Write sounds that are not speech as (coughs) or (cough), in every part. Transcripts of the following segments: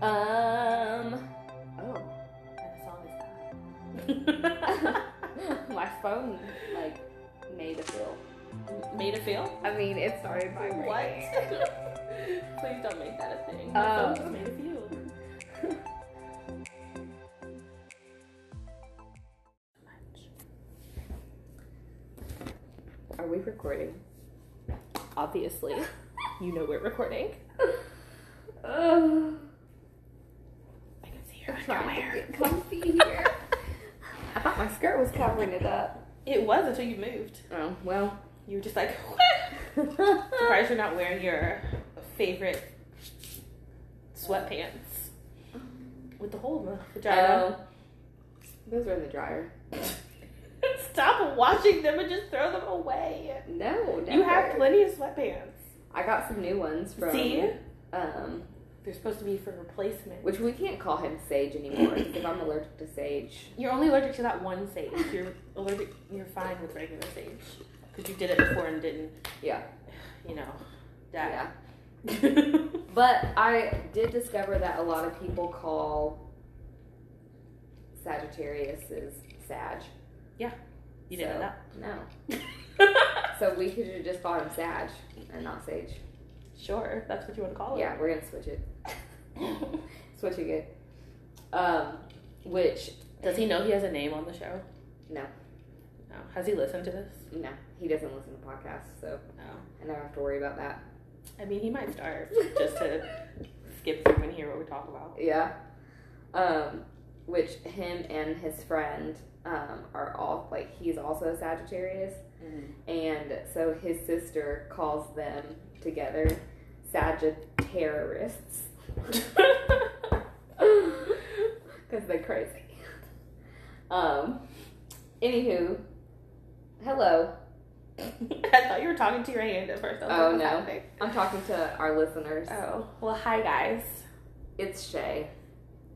Um. Oh, What song is that? (laughs) my phone like made a feel. Made a feel? I mean, it started What? (laughs) Please don't make that a thing. Um, My phone made a feel. Are we recording? Obviously, (laughs) you know we're recording. Oh, I can see your I'm trying to underwear. get comfy here. I thought my skirt was covering it up. It was until you moved. Oh well. You were just like, (laughs) surprised you're not wearing your favorite sweatpants with the hole in the vagina. Oh, those are in the dryer. (laughs) Stop washing them and just throw them away. No, You have plenty of sweatpants. I got some new ones from. See? Um, They're supposed to be for replacement. which we can't call him Sage anymore because I'm allergic to sage. You're only allergic to that one sage. You're allergic. You're fine with regular sage because you did it before and didn't. Yeah. You know, die. Yeah. (laughs) But I did discover that a lot of people call Sagittarius is Sag. Yeah. You didn't So, know that? No. (laughs) So we could just call him Sag and not Sage. sure, that's what you want to call it. Yeah, we're gonna switch it. (laughs) Switching it. Um, which Does he know he has a name on the show? no, No. Has he listened to this? no, he doesn't listen to podcasts, so No. I never have to worry about that. I mean, he might start (laughs) just to skip through and hear what we talk about. Yeah. Um, which him and his friend um, are all like he's also a Sagittarius, and so his sister calls them together Sagittarists because they're crazy. Um. Anywho, hello. (laughs) I thought you were talking to your hand at first. oh like, no, happening? I'm talking to our listeners. Oh well, hi guys, It's Shay,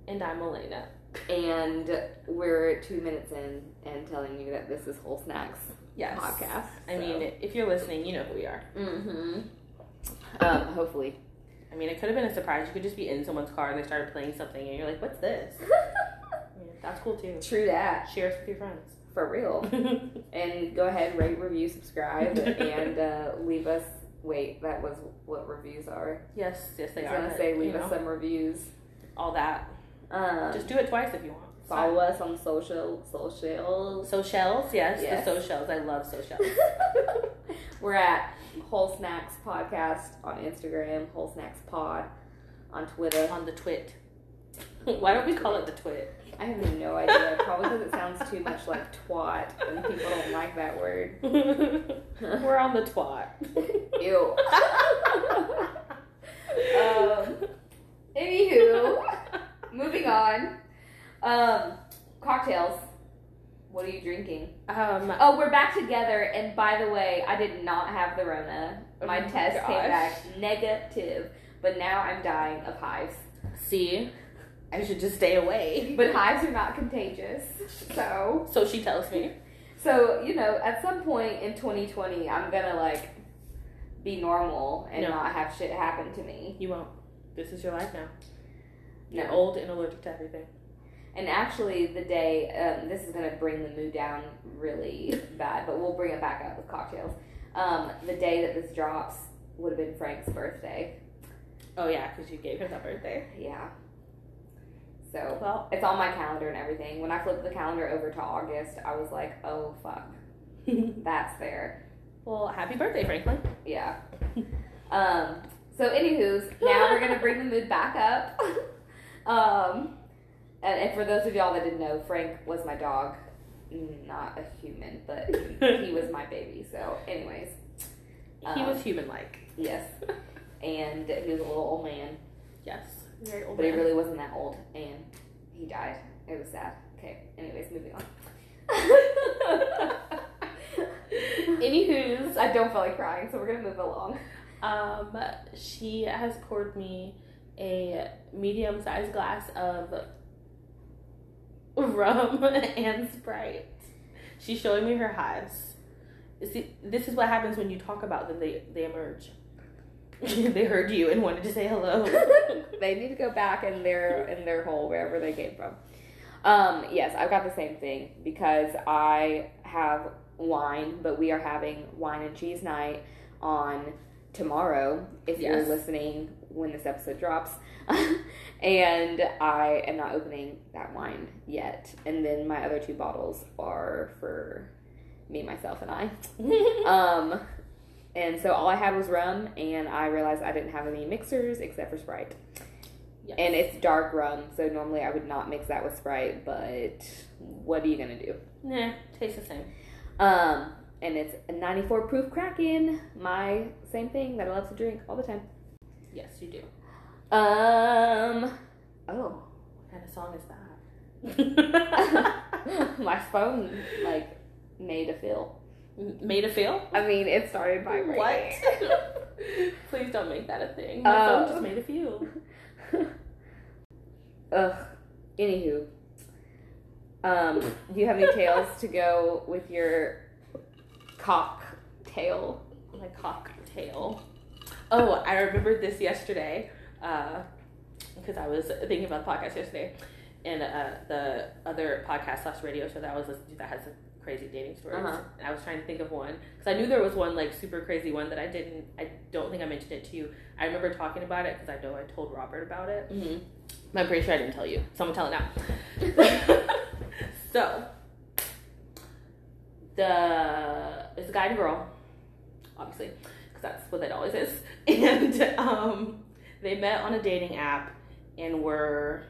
and I'm Elena. and we're two minutes in and telling you that this is Whole Snacks Yes. podcast. I mean, if you're listening, you know who we are. mm-hmm. Um, hopefully. I mean, it could have been a surprise. You could just be in someone's car and they started playing something, and you're like, "What's this?" (laughs) Yeah, that's cool too. True that, Share us with your friends. for real. (laughs) And go ahead, rate, review, subscribe, (laughs) and uh, leave us. Wait, that was what reviews are. yes, yes, I they was are. gonna say, leave know, us some reviews. all that. Um, Just do it twice if you want. Follow us on social socials. Socials, yes, Yes. the socials. I love socials. (laughs) We're at Whole Snacks Podcast on Instagram, Whole Snacks Pod on Twitter. On the twit. (laughs) Why don't we call it the twit? I have no idea. Probably because it sounds too much like twat, and people don't like that word. (laughs) We're on the twat. Ew. um. Anywho, moving on. Um, cocktails. What are you drinking? Um, Oh, we're back together. And by the way, I did not have the Rona. My Oh my test came back negative, but now I'm dying of hives. see, I should just stay away. But hives are not contagious, so So she tells me. so you know, at some point in 2020, I'm gonna like be normal and No. not have shit happen to me. You won't. This is your life now. You're No. old and allergic to everything. And actually, the day um, this is gonna bring the mood down really bad, but we'll bring it back up with cocktails. Um, the day that this drops would have been Frank's birthday. Oh yeah, because you gave him that birthday. Yeah. So Well, it's on my calendar and everything. When I flipped the calendar over to August, I was like, oh fuck, (laughs) that's there. well, happy birthday, Franklin. Yeah. Um. So, anywho's, now we're gonna bring the mood back up. (laughs) um, and, and for those of y'all that didn't know, Frank was my dog, not a human, but he, he was my baby. So, anyways, he Um, was human-like. yes, (laughs) and he was a little old man, Yes, very old. but he really wasn't that old, and he died. It was sad. Okay. Anyways, moving on. (laughs) Anywho's, I don't feel like crying, so we're gonna move along. um, she has poured me a medium-sized glass of (laughs) rum and Sprite. She's showing me her hives. See, this is what happens when you talk about them; they they emerge. (laughs) they heard you and wanted to say hello. (laughs) they need to go back in their in their hole wherever they came from. Um, yes, I've got the same thing because I have wine, but we are having wine and cheese night on tomorrow. If you're listening when this episode drops, (laughs) and I am not opening that wine yet. And then my other two bottles are for me, myself, and I. (laughs) Um, and so all I had was rum, and I realized I didn't have any mixers except for Sprite. Yes. And it's dark rum, so normally I would not mix that with Sprite, but what are you gonna do? nah, tastes the same. Um, and it's a 94 proof Kraken, my same thing that I love to drink all the time. Yes, you do. Um, oh, What kind of song is that? (laughs) my phone like made a feel. Made a feel? I mean, it started by What? (laughs) Please don't make that a thing. My Oh. phone just made a feel. (laughs) Ugh. Anywho, um, do you have any tales to go with your cocktail? My cocktail. Oh, I remembered this yesterday because I was thinking about the podcast yesterday, and uh, the other podcast slash radio show that I was listening to that has some crazy dating stories. Uh-huh. And I was trying to think of one because I knew there was one like super crazy one that I didn't. I don't think I mentioned it to you. I remember talking about it because I know I told Robert about it. Mm-hmm. I'm pretty sure I didn't tell you, so I'm gonna tell it now. (laughs) so, the it's a guy and girl, obviously, that's what it always is. (laughs) And um, they met on a dating app and were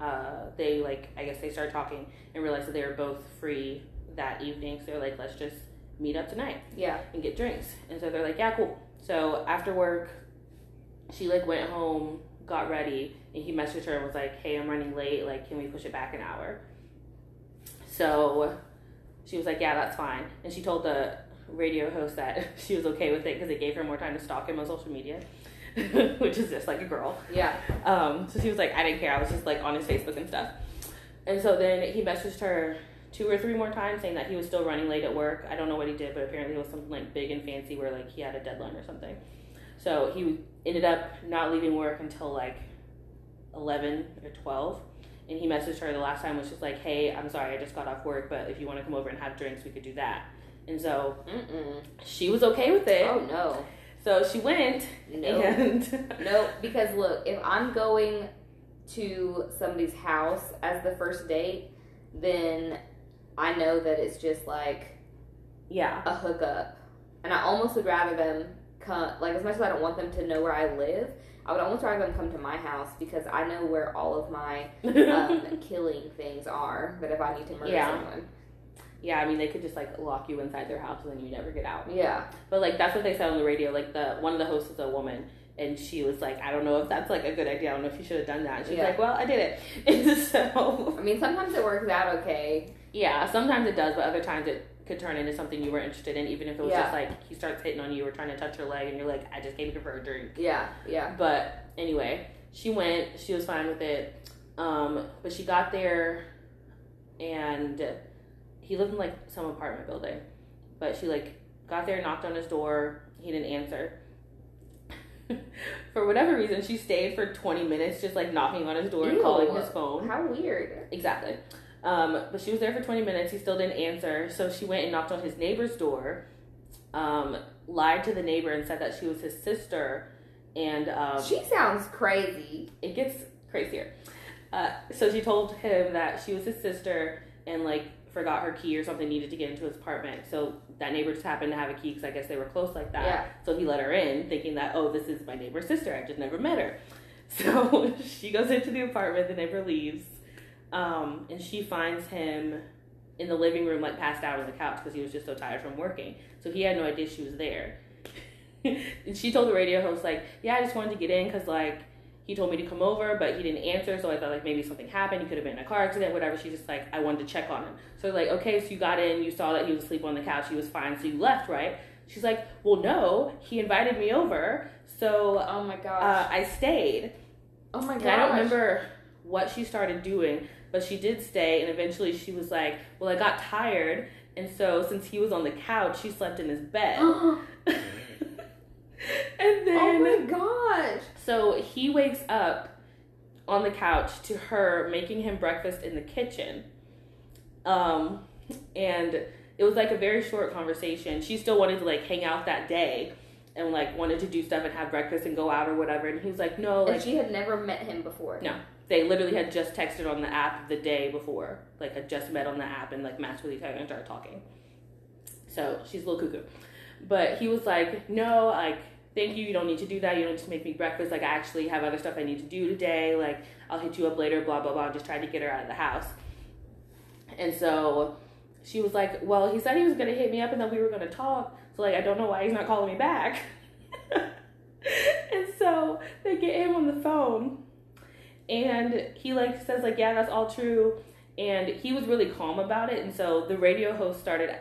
uh, they like I guess they started talking and realized that they were both free that evening. So they're like, let's just meet up tonight Yeah. and get drinks. And so they're like, yeah, cool. So after work, she like went home, got ready, and he messaged her and was like, hey, I'm running late. Like, can we push it back an hour? So she was like, yeah, that's fine. And she told the radio host that (laughs) she was okay with it because it gave her more time to stalk him on social media, (laughs) which is just like a girl. Yeah. Um, so she was like, I didn't care. I was just like on his Facebook and stuff. And so then he messaged her two or three more times saying that he was still running late at work. I don't know what he did, but apparently it was something like big and fancy where like he had a deadline or something. So he ended up not leaving work until like 11 or 12. And he messaged her the last time was just like, hey, I'm sorry, I just got off work, but if you want to come over and have drinks, we could do that. And so Mm-mm. she was okay with it. Oh no. So she went No. and (laughs) No, because look, if I'm going to somebody's house as the first date, then I know that it's just like yeah. a hookup. And I almost would rather them come, like, as much as I don't want them to know where I live, I would almost rather them come to my house because I know where all of my (laughs) um, killing things are. That if I need to murder Yeah. someone. Yeah, I mean they could just like lock you inside their house and then you never get out. Yeah. But like that's what they said on the radio. Like the one of the hosts is a woman and she was like, I don't know if that's like a good idea. I don't know if you should have done that. And she's Yeah. like, Well, I did it. (laughs) So I mean, sometimes it works out okay. yeah, sometimes it does, but other times it could turn into something you were interested in, even if it was Yeah. just like he starts hitting on you or trying to touch your leg and you're like, I just came here for a drink. Yeah. Yeah. But anyway, she went. She was fine with it. Um, but she got there, and he lived in like some apartment building. But she like got there, knocked on his door. He didn't answer. (laughs) for whatever reason, she stayed for twenty minutes, just like knocking on his door and calling his phone. How weird. Exactly. Um, but she was there for 20 minutes. He still didn't answer. So she went and knocked on his neighbor's door, um, lied to the neighbor and said that she was his sister. And um, She sounds crazy. it gets crazier. Uh, so she told him that she was his sister and like forgot her key or something, needed to get into his apartment. So that neighbor just happened to have a key because I guess they were close like that. Yeah. So he let her in, thinking that oh, this is my neighbor's sister. I just never met her. (laughs) So she goes into the apartment. The neighbor leaves, um, and she finds him in the living room, like passed out on the couch because he was just so tired from working. So he had no idea she was there. (laughs) and she told the radio host like, "Yeah, I just wanted to get in because like." He told me to come over, but he didn't answer. So I thought like maybe something happened. He could have been in a car accident, whatever. She's just like, I wanted to check on him. So like, okay, so you got in, you saw that he was asleep on the couch, he was fine, so you left, right? She's like, well, no, he invited me over, so Oh my gosh. uh, I stayed. oh my gosh. And I don't remember what she started doing, but she did stay. And eventually she was like, well, I got tired, and so since he was on the couch, she slept in his bed. (gasps) (laughs) (laughs) and then Oh my gosh. so he wakes up on the couch to her making him breakfast in the kitchen. Um, and it was like a very short conversation. She still wanted to like hang out that day and like wanted to do stuff and have breakfast and go out or whatever. And he was like, no, And like she had never met him before. No. they literally had just texted on the app the day before, like had just met on the app and like matched with each other and started talking. So she's a little cuckoo. But he was like, no, like, thank you. You don't need to do that. You don't need to make me breakfast. Like, I actually have other stuff I need to do today. Like, I'll hit you up later, blah, blah, blah. Just trying to get her out of the house. And so she was like, well, he said he was going to hit me up and then we were going to talk. So, like, I don't know why he's not calling me back. (laughs) and so they get him on the phone and he like says like yeah that's all true and he was really calm about it and so the radio host started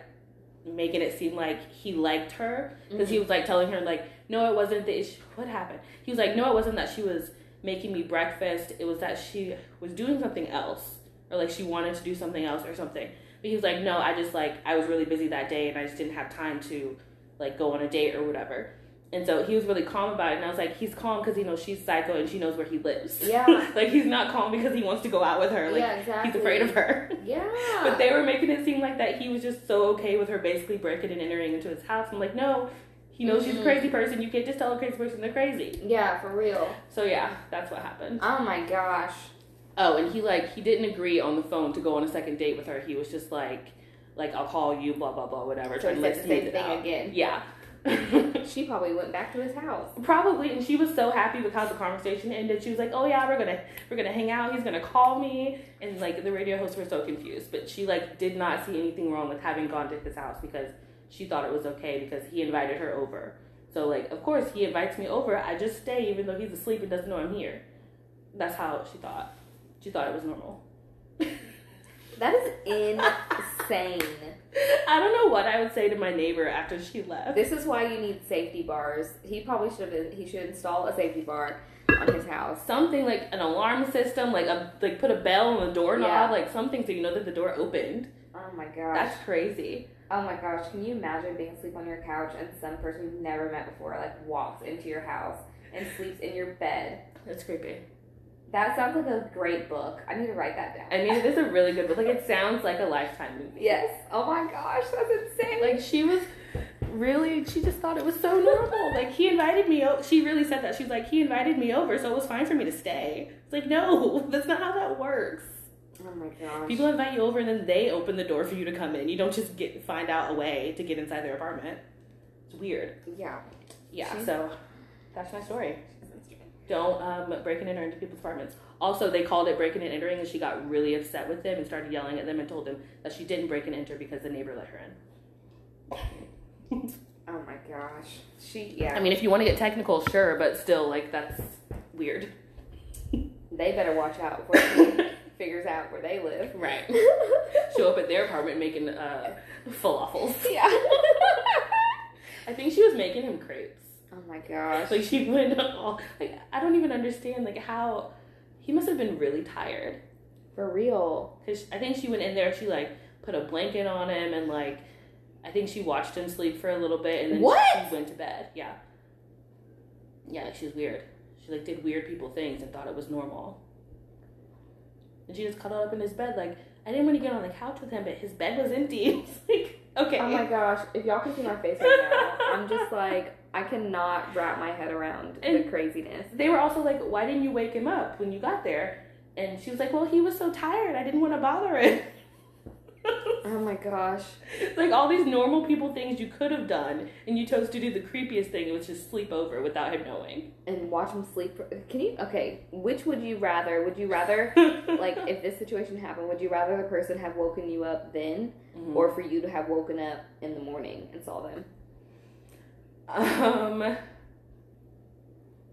making it seem like he liked her because he mm-hmm. was like telling her like no it wasn't the issue what happened? He was like no it wasn't that she was making me breakfast. It was that she was doing something else or like she wanted to do something else or something. But he was like no i just like i was really busy that day and i just didn't have time to like go on a date or whatever and so he was really calm about it and i was like he's calm because he knows she's psycho and she knows where he lives Yeah. (laughs) like he's not calm because he wants to go out with her like yeah, exactly. he's afraid of her Yeah. (laughs) but they were making it seem like that he was just so okay with her basically breaking and entering into his house. I'm like, no, he knows she's a Mhm. crazy person. You can't just tell a crazy person they're crazy. Yeah, for real. So yeah, that's what happened. Oh my gosh. Oh, and he like he didn't agree on the phone to go on a second date with her. He was just like, like I'll call you, blah blah blah, whatever. So trying to, like, the same thing out. again. Yeah. (laughs) She probably went back to his house. Probably, and she was so happy because the conversation ended. She was like, "Oh yeah, we're gonna we're gonna hang out. He's gonna call me." And like the radio hosts were so confused, but she like did not see anything wrong with having gone to his house because she thought it was okay because he invited her over. So like, of course he invites me over. I just stay even though he's asleep and doesn't know I'm here. That's how she thought. She thought it was normal. (laughs) That is insane. (laughs) I don't know what I would say to my neighbor after she left. This is why you need safety bars. He probably should have. He should install a safety bar on his house. something like an alarm system, like a like put a bell on the doorknob, Yeah. like something so you know that the door opened. Oh my gosh. That's crazy. oh my gosh. Can you imagine being asleep on your couch and some person you've never met before like walks into your house and sleeps in your bed? That's creepy. That sounds like a great book. I need to write that down. I mean, it is a really good book. Like, it sounds like a lifetime movie. Yes. Oh my gosh, that's insane. Like, she was really, she just thought it was so normal. Like, he invited me over. She really said that. She's like, he invited me over, so it was fine for me to stay. It's like, no, (laughs) that's not how that works. oh my gosh. People invite you over and then they open the door for you to come in. You don't just get find out a way to get inside their apartment. It's weird. yeah. Yeah, She's- so that's my story. Don't um, break and enter into people's apartments. Also, they called it breaking and entering, and she got really upset with them and started yelling at them and told them that she didn't break and enter because the neighbor let her in. (laughs) Oh my gosh. She yeah. I mean, if you want to get technical, sure, but still, like, that's weird. they better watch out before she (laughs) figures out where they live. Right. (laughs) Show up at their apartment making uh, falafels. yeah. I think she was making him crepes. Oh my gosh. Like, she went all, like, I don't even understand, like, how. He must have been really tired. For real. Cause I think she went in there. She like put a blanket on him and like I think she watched him sleep for a little bit and then What? she went to bed. Yeah. Yeah, like, she was weird. She like did weird people things and thought it was normal. And she just cuddled up in his bed. Like I didn't want to get on the couch with him, but his bed was empty. (laughs) It's like okay. Oh my gosh. If y'all can see my face right now, I'm just like I cannot wrap my head around the craziness. They were also like, "Why didn't you wake him up when you got there?" And she was like, "Well, he was so tired. I didn't want to bother him." (laughs) Oh my gosh. like all these normal people things you could have done, and you chose to do the creepiest thing, which is sleep over without him knowing. And watch him sleep. Can you? Okay. Which would you rather? Would you rather, (laughs) like, if this situation happened, would you rather the person have woken you up then, Mhm. or for you to have woken up in the morning and saw them? Um, (sighs)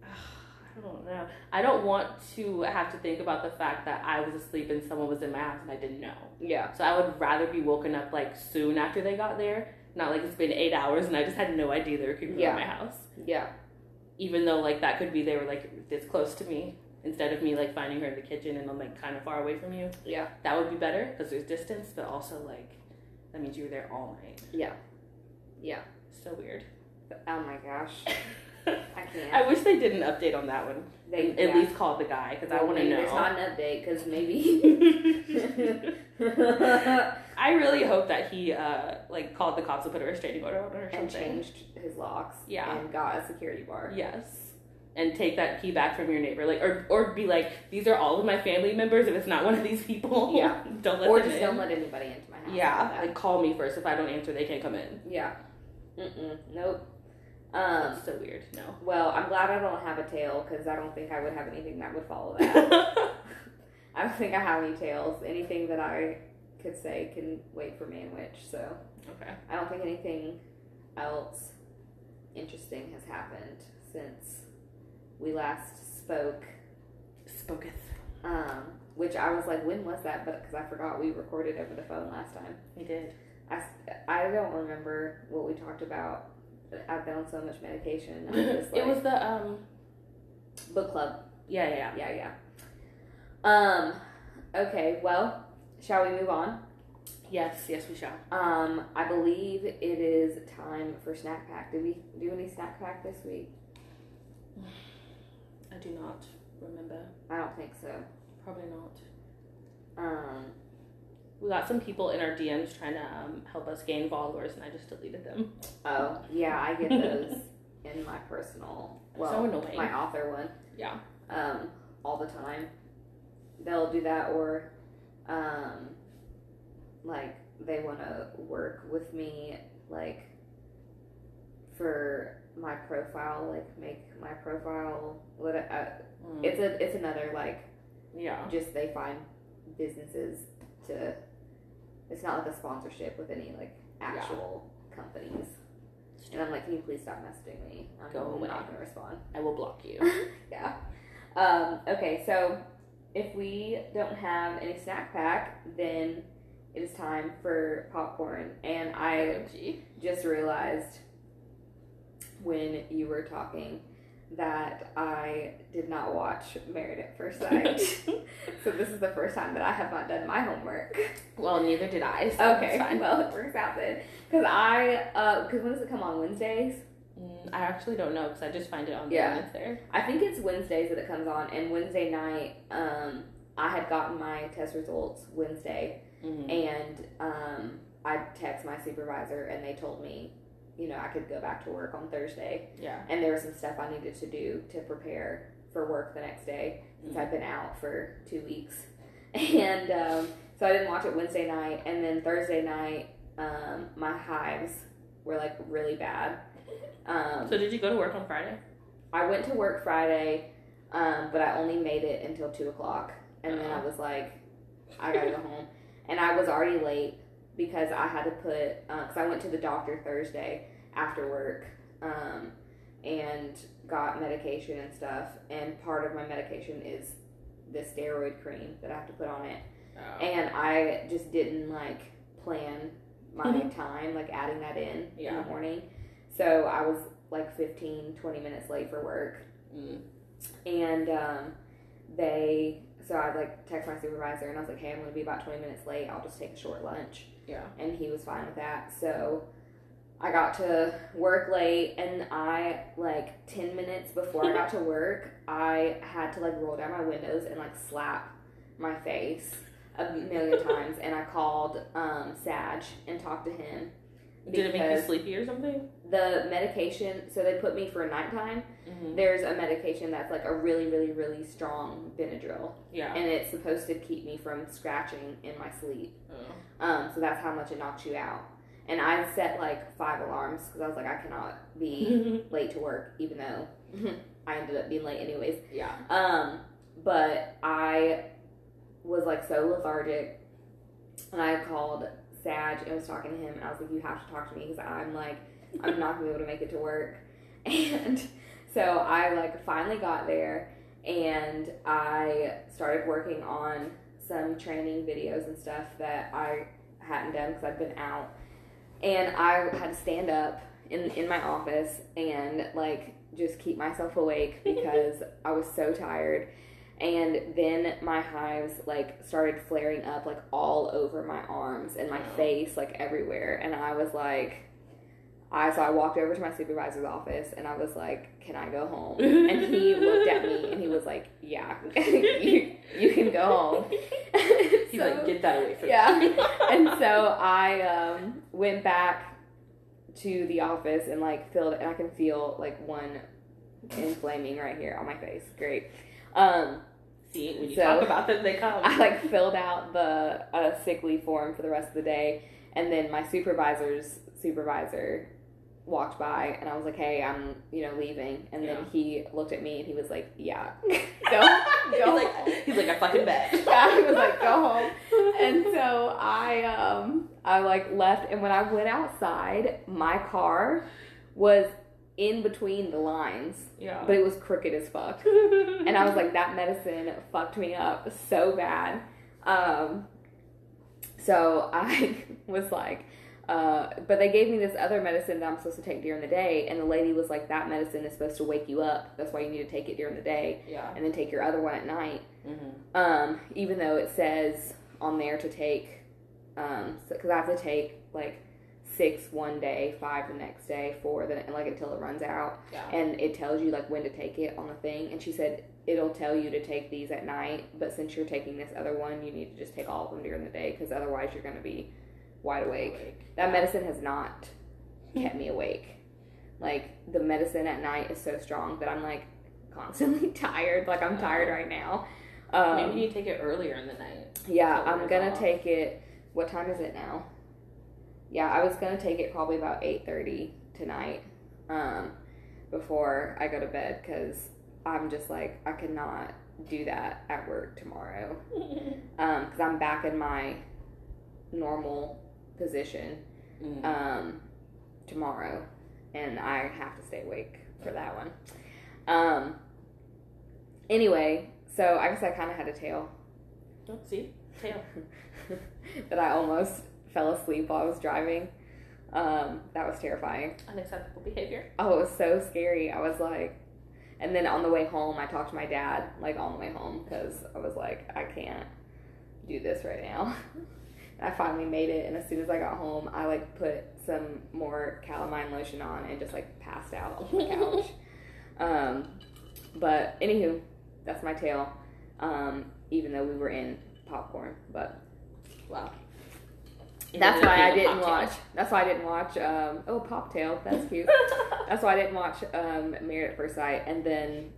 I don't know. I don't want to have to think about the fact that I was asleep and someone was in my house and I didn't know. Yeah. So I would rather be woken up like soon after they got there, not like it's been eight hours and I just had no idea they were creeping Yeah. in my house. Yeah. Even though like that could be they were like this close to me instead of me like finding her in the kitchen and I'm like kind of far away from you. Yeah. That would be better because there's distance, but also like that means you were there all night. Yeah. Yeah. So weird. Oh my gosh. I can't. I wish they did an update on that one. they At yeah. least called the guy because I want to know. There's not an update because maybe. (laughs) I really hope that he uh like called the cops and put a restraining order on her or and something. changed his locks. Yeah. And got a security bar. Yes. And take that key back from your neighbor, like, or or be like, these are all of my family members. If it's not one of these people, (laughs) Yeah. (laughs) don't let Or them just in. don't let anybody into my house. yeah, like like call me first. If I don't answer, they can't come in. yeah. Mm-mm. Nope. Um. That's so weird. No. Well, I'm glad I don't have a tail because I don't think I would have anything that would follow that. (laughs) I don't think I have any tails. Anything that I could say can wait for me in which. So okay. I don't think anything else interesting has happened since we last spoke. Spoketh. Um, which I was like, when was that? But because I forgot we recorded over the phone last time. We did. I, I don't remember what we talked about. I've been on so much medication. (laughs) Just like, it was the um. book club. Yeah, yeah. Yeah, yeah. Um, okay, well, shall we move on? Yes, yes, we shall. Um, I believe it is time for snack pack. Did we do any snack pack this week? (sighs) I do not remember. I don't think so. Probably not. Um, We got some people in our DMs trying to um, help us gain followers, and I just deleted them. oh, yeah, I get (laughs) those in my personal, well, so annoying. my author one. Yeah. um, all the time. They'll do that, or um, like they want to work with me, like for my profile, like make my profile. What uh, Mm. it's a it's another like yeah. just they find businesses to. It's not like a sponsorship with any like actual companies. And I'm like, can you please stop messaging me? I'm Go away. not gonna respond. I will block you. (laughs) yeah. Um, okay, so if we don't have any snack pack, then it is time for popcorn. And I OMG. just realized when you were talking that I did not watch Married at First (laughs) Sight. so this is the first time that I have not done my homework. well, neither did I. So Okay, it's fine. well it works out then. Because I, because when does it come on Wednesdays? Mm, I actually don't know because I just find it on the Yeah. yeah. it's there. I think it's Wednesdays that it comes on, and Wednesday night, um, I had gotten my test results Wednesday, Mhm. and um, I text my supervisor, and they told me, you know, I could go back to work on Thursday, Yeah. and there was some stuff I needed to do to prepare for work the next day since Mhm. I've been out for two weeks, (laughs) and um, so I didn't watch it Wednesday night, and then Thursday night, um, my hives were like really bad. Um, So did you go to work on Friday? I went to work Friday, um, but I only made it until two o'clock, and then I was like, I gotta go home, and I was already late because I had to put because I went to the doctor Thursday after work, um, and got medication and stuff, and part of my medication is the steroid cream that I have to put on it, Oh. and I just didn't like plan my time like adding that in in the morning, so I was like 15, 20 minutes late for work Mm. and um, they so I like text my supervisor and I was like, hey, I'm gonna be about 20 minutes late. I'll just take a short lunch, Yeah. and he was fine with that. So I got to work late, and I like 10 minutes before I got to (laughs) work, I had to like roll down my windows and like slap my face a million (laughs) times, and I called um, Sag and talked to him. Did it make you sleepy or something? The medication, so they put me for nighttime. Mm-hmm. There's a medication that's like a really, really, really strong Benadryl, Yeah. and it's supposed to keep me from scratching in my sleep. Oh. Um, so that's how much it knocks you out. And I set like five alarms because I was like, I cannot be (laughs) late to work, even though (laughs) I ended up being late anyways. yeah. Um, but I was like so lethargic, and I called Sag and was talking to him, and I was like, "You have to talk to me because I'm like, I'm not gonna be able to make it to work." (laughs) And so I like finally got there, and I started working on some training videos and stuff that I hadn't done because I'd been out, and I had to stand up in in my office and like just keep myself awake (laughs) because I was so tired. And then my hives like started flaring up like all over my arms and my face, like everywhere. And I was like, I so I walked over to my supervisor's office and I was like, "Can I go home?" (laughs) And he looked at me and he was like, "Yeah, (laughs) you, you can go home." (laughs) He's So- like, get that away from yeah. me. Yeah. and so I um, went back to the office and like filled, and I can feel like one inflaming right here on my face. Great. Um, See, when you So- talk about them, they come. I like filled out the uh, sick leave form for the rest of the day, and then my supervisor's supervisor walked by, and I was like, "Hey, I'm you know leaving," and then he looked at me and he was like, "Yeah, (laughs) (laughs) go, he's go." like, he's like, I fucking (laughs) bet. yeah, he was like, "Go home." and so I um I like left and when I went outside, my car was in between the lines, yeah. but it was crooked as fuck. And I was like, that medicine fucked me up so bad. Um so I was like uh, but they gave me this other medicine that I'm supposed to take during the day, and the lady was like, "That medicine is supposed to wake you up. That's why you need to take it during the day, yeah. and then take your other one at night." Mm-hmm. um, even though it says on there to take, um, because I have to take like six one day, five the next day, four the like until it runs out, Yeah. and it tells you like when to take it on the thing. And she said it'll tell you to take these at night, but since you're taking this other one, you need to just take all of them during the day because otherwise you're going to be wide awake. That medicine has not kept me awake. Like the medicine at night is so strong that I'm like constantly (laughs) tired. Like I'm tired right now. Um, Maybe you take it earlier in the night. yeah, I'm gonna off. take it. What time is it now? Yeah, I was gonna take it probably about eight thirty tonight, um, before I go to bed because I'm just like I cannot do that at work tomorrow. (laughs) Um, because I'm back in my normal position Mm. um tomorrow, and I have to stay awake for that one. Um. Anyway, so I guess I kind of had a tale Oh, see, tail. (laughs) that I almost fell asleep while I was driving. Um, that was terrifying. Unacceptable behavior. Oh, it was so scary. I was like, and then on the way home, I talked to my dad, like on the way home, because I was like, I can't do this right now. (laughs) I finally made it, and as soon as I got home, I like put some more calamine lotion on and just like passed out on the couch. (laughs) um, but anywho, that's my tale. Um, even though we were in popcorn, but Wow. that's why I ended up being didn't watch. That's why I didn't watch. Um, oh, Poptail. That's cute. (laughs) That's why I didn't watch um, Married at First Sight, and then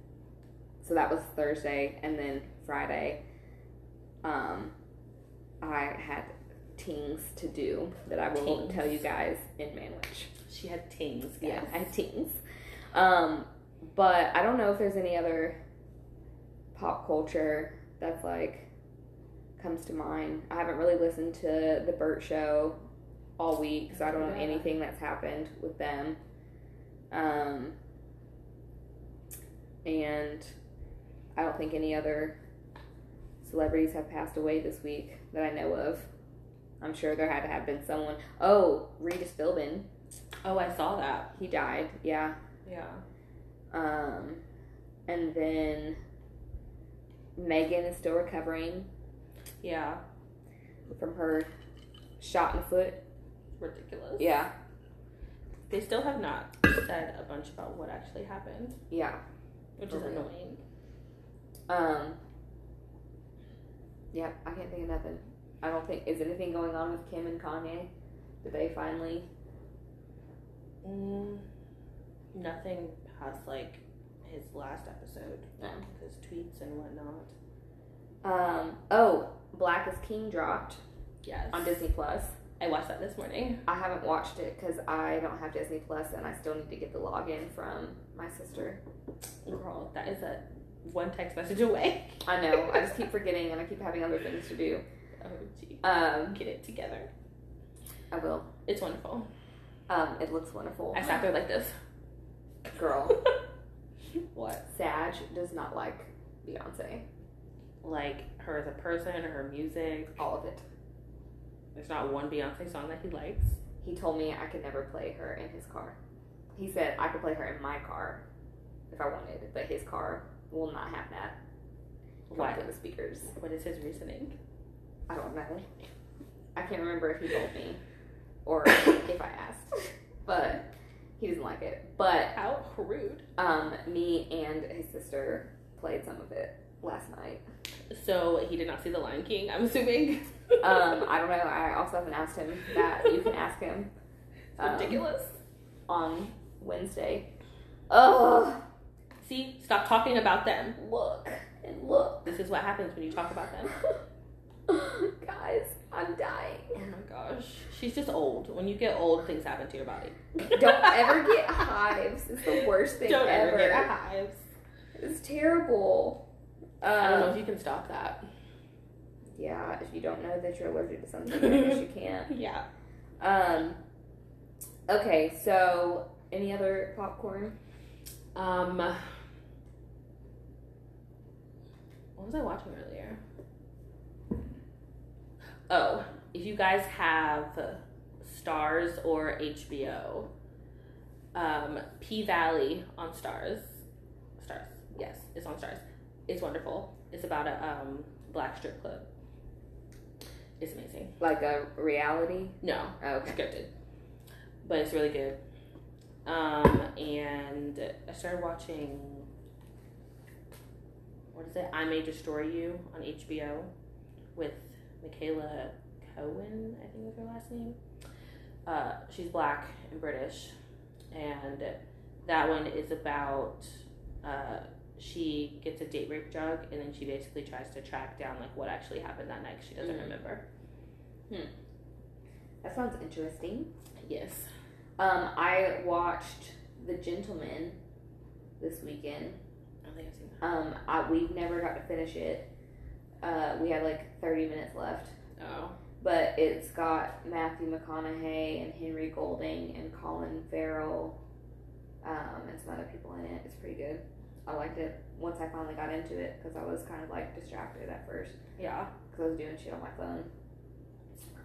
so that was Thursday, and then Friday, um, I had things to do that I will Tings. tell you guys in Manwich. she had tings, guys. Yeah, I had things. Um, but I don't know if there's any other pop culture that's like comes to mind. I haven't really listened to the Bert Show all week, so I don't know anything that's happened with them. Um, and I don't think any other celebrities have passed away this week that I know of. I'm sure there had to have been someone. Oh, Regis Philbin, Oh, I saw that. he died. Yeah. Yeah. Um, and then Megan is still recovering Yeah. from her shot in the foot. Ridiculous. Yeah. They still have not said a bunch about what actually happened, Yeah. which For is real. annoying. Um. Yeah, I can't think of nothing. I don't think is anything going on with Kim and Kanye. Did they finally? Mm, nothing past like his last episode. No. His tweets and whatnot. Um. Oh, Black is King dropped Yes. on Disney Plus. I watched that this morning. I haven't watched it because I don't have Disney Plus, and I still need to get the login from my sister. Girl, that is a one text message away. I know. I just keep (laughs) forgetting, and I keep having other things to do. Oh, gee. Um, Get it together. I will. It's wonderful. Um, it looks wonderful. I sat there like this. Girl, (laughs) what? Sag does not like Beyonce. Like her as a person or her music. All of it. There's not one Beyonce song that he likes. He told me I could never play her in his car. He said I could play her in my car if I wanted, but his car will not have that. Why? the speakers. What is his reasoning? I don't know. I can't remember if he told me or (coughs) if I asked. But He doesn't like it. But How rude. um, me and his sister played some of it last night. So he did not see The Lion King, I'm assuming. Um, I don't (laughs) know. I also haven't asked him that. You can ask him um, Ridiculous. on Wednesday. Oh, See, stop talking about them. look and look. This is what happens when you talk about them. (laughs) (laughs) Guys, I'm dying. Oh my gosh. She's just old. When you get old, things happen to your body. Don't (laughs) ever get hives. It's the worst thing Don't ever. ever get hives. It's terrible. Um, I don't know if you can stop that. Yeah, if you don't know that you're allergic to something, I guess you (laughs) can't. Yeah. Um. Okay, so any other popcorn? Um. What was I watching earlier? Oh, if you guys have Starz or HBO, um, P Valley on Starz, Starz, yes, it's on Starz. It's wonderful. It's about a um, black strip club. It's amazing. Like a reality? No, Oh, okay. scripted, but it's really good. Um, and I started watching. What is it? I May Destroy You on HBO with Michaela Cohen, I think is her last name. Uh, she's black and British, and that one is about. Uh, she gets a date rape drug, and then she basically tries to track down like what actually happened that night. She doesn't Mm. remember. That sounds interesting. Yes. Um, I watched The Gentlemen this weekend. I don't think I've seen that. Um, I, we never got to finish it. Uh, we had like 30 minutes left. Oh. But it's got Matthew McConaughey and Henry Golding and Colin Farrell um, and some other people in it. It's pretty good. I liked it once I finally got into it because I was kind of like distracted at first Yeah. because I was doing shit on my phone.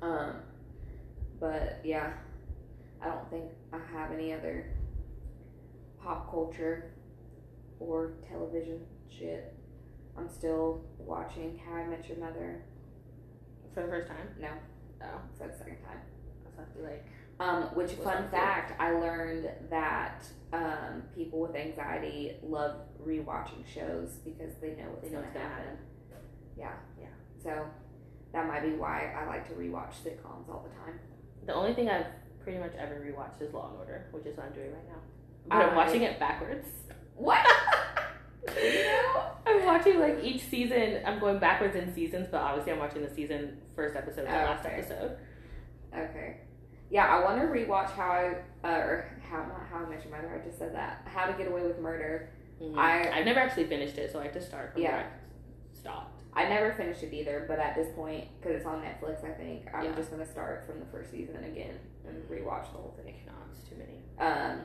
Um, but yeah, I don't think I have any other pop culture or television shit. I'm still watching How I Met Your Mother. For the first time? No, Oh. for the second time. I thought you like. Um, which fun fact, I learned that um, people with anxiety love rewatching shows because they know what's going to happen. Yeah. Yeah. So that might be why I like to rewatch sitcoms all the time. The only thing I've pretty much ever rewatched is Law and Order, which is what I'm doing right now. But I'm watching it backwards. What? (laughs) I'm watching like each season. I'm going backwards in seasons, but obviously I'm watching the season first episode to Oh, last episode. Okay. Yeah, I want to rewatch How I uh, or How not How I Met Your Mother. I just said that. How to Get Away with Murder. Mhm. I- I've never actually finished it, so I have to start from Yeah. where I stopped. I never finished it either, but at this point, because it's on Netflix, I think I'm Yeah. just gonna start from the first season again and rewatch the whole I thing. cannot. It's too many. Um,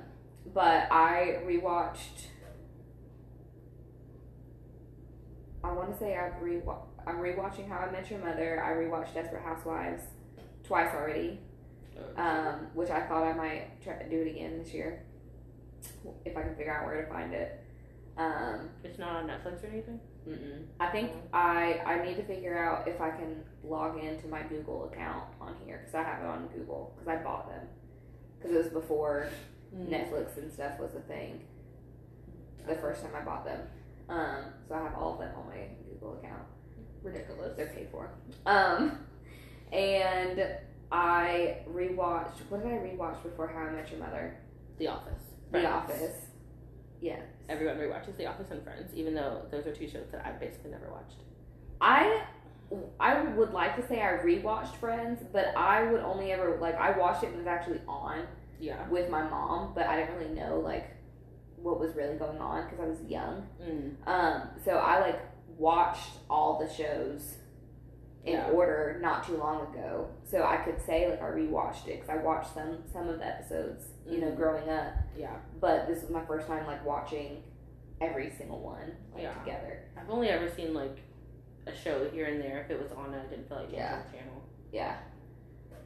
but I rewatched. I want to say I've rewa- I'm rewatching How I Met Your Mother. I rewatched Desperate Housewives twice already, um, which I thought I might try to do it again this year if I can figure out where to find it. Um, it's not on Netflix or anything. mm-mm. I think I I need to figure out if I can log into my Google account on here because I have it on Google because I bought them because it was before Mm. Netflix and stuff was a thing the first time I bought them. Um, so I have all of them on my Google account. Ridiculous. They're paid for. Um, and I rewatched. What did I rewatch before How I Met Your Mother? The Office. The Office. Yeah. Everyone rewatches The Office and Friends, even though those are two shows that I've basically never watched. I I would like to say I rewatched Friends, but I would only ever like I watched it when it was actually on Yeah. with my mom, but I didn't really know like what was really going on because I was young. Mm. Um, so I like watched all the shows in Yeah. order not too long ago, so I could say like I rewatched it because I watched some some of the episodes, you know, Mhm. growing up. Yeah. But this was my first time like watching every single one like Yeah. together. I've only ever seen like a show here and there if it was on I didn't feel like Yeah. channel. Yeah,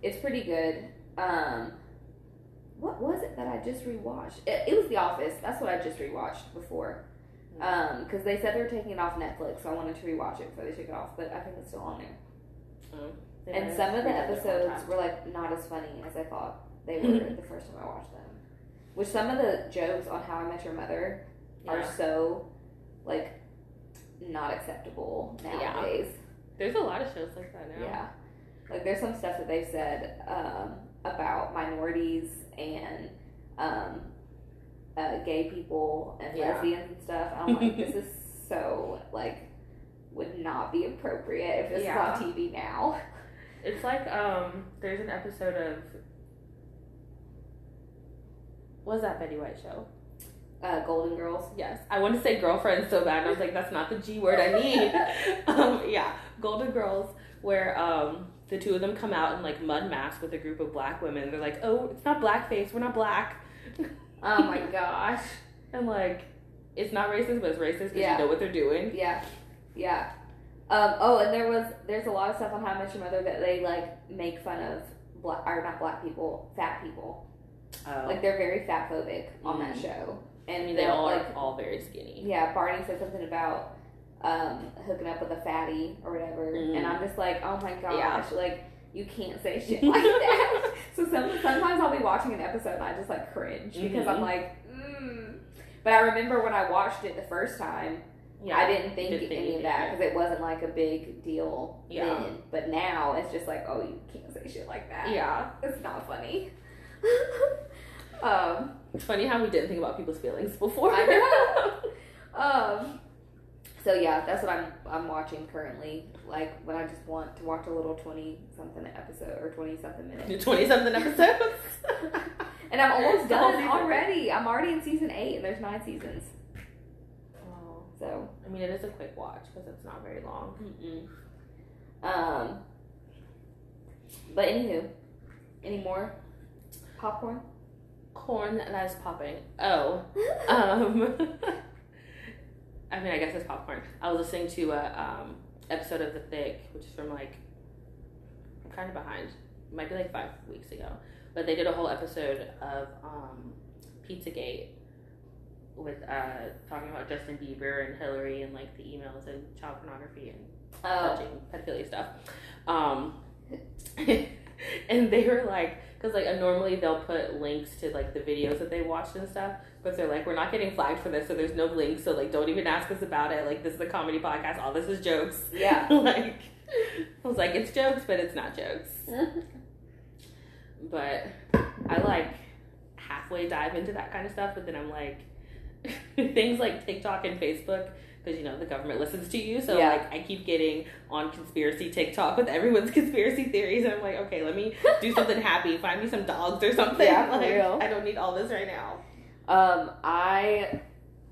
it's pretty good. Um, what was it that I just rewatched? It, it was The Office. That's what I just rewatched before. Um, because they said they were taking it off Netflix, so I wanted to rewatch it before they took it off. But I think it's still on there. They And some of the redone it one episodes were like not as funny as I thought they were (laughs) the first time I watched them, Which some of the jokes on How I Met Your Mother are so like not acceptable Yeah. nowadays. There's a lot of shows like that now. Yeah. Like there's some stuff that they've said um, about minorities and um, uh, gay people and Yeah. lesbians and stuff. I'm like, this is (laughs) so like would not be appropriate if this Yeah. on TV now. (laughs) It's like um, there's an episode of was that Betty White show? Uh, Golden Girls. Yes, I want to say girlfriend so bad. And I was like, that's not the G word I need. (laughs) um, yeah, Golden Girls, where um, the two of them come out in like mud masks with a group of black women. They're like, oh, it's not blackface. We're not black. (laughs) Oh my gosh. And like, it's not racist, but it's racist because Yeah. you know what they're doing. Yeah, yeah. Um, oh, and there was there's a lot of stuff on How I Met Your Mother that they like make fun of black or not black people, fat people. Oh. Like they're very fat phobic on that Mhm. show. I And mean, they all like are all very skinny. yeah, Barney said something about um, hooking up with a fatty or whatever, Mm. and I'm just like, oh my gosh, Yeah. like you can't say (laughs) shit like that. so some, sometimes I'll be watching an episode and I just like cringe because I'm Mhm. like, mm. but I remember when I watched it the first time. Yeah, I didn't think any of that of it. because it wasn't like a big deal Yeah. then. But now it's just like, oh, you can't say shit like that. Yeah, it's not funny. (laughs) um, it's funny how we didn't think about people's feelings before. I know. (laughs) um, so yeah, that's what I'm I'm watching currently. Like when I just want to watch a little twenty something episode or twenty something minute, (laughs) Twenty something episodes. (laughs) and I'm almost done already. I'm already in season eight, and there's nine seasons. Oh, So. I mean, it is a quick watch because it's not very long. Mm-mm. Um. But anywho, any more popcorn? Corn that is popping. Oh, um, (laughs) I mean, I guess it's popcorn. I was listening to a um, episode of The Thick, which is from like I'm kind of behind. It might be like five weeks ago, but they did a whole episode of um, Pizzagate with uh, talking about Justin Bieber and Hillary and like the emails and child pornography and oh, touching pedophilia stuff. Um, (laughs) and they were like, because like normally they'll put links to like the videos that they watched and stuff, but they're like, we're not getting flagged for this, so there's no links, so like don't even ask us about it. Like this is a comedy podcast, all this is jokes. (laughs) yeah. like I was like, it's jokes, but it's not jokes. (laughs) But I like halfway dive into that kind of stuff, but then I'm like, (laughs) things like TikTok and Facebook, because you know the government listens to you, so Yeah. like I keep getting on conspiracy TikTok with everyone's (laughs) conspiracy theories, and I'm like, okay, let me do (laughs) something happy, find me some dogs or something. Yeah, (laughs) like, real. I don't need all this right now. Um, I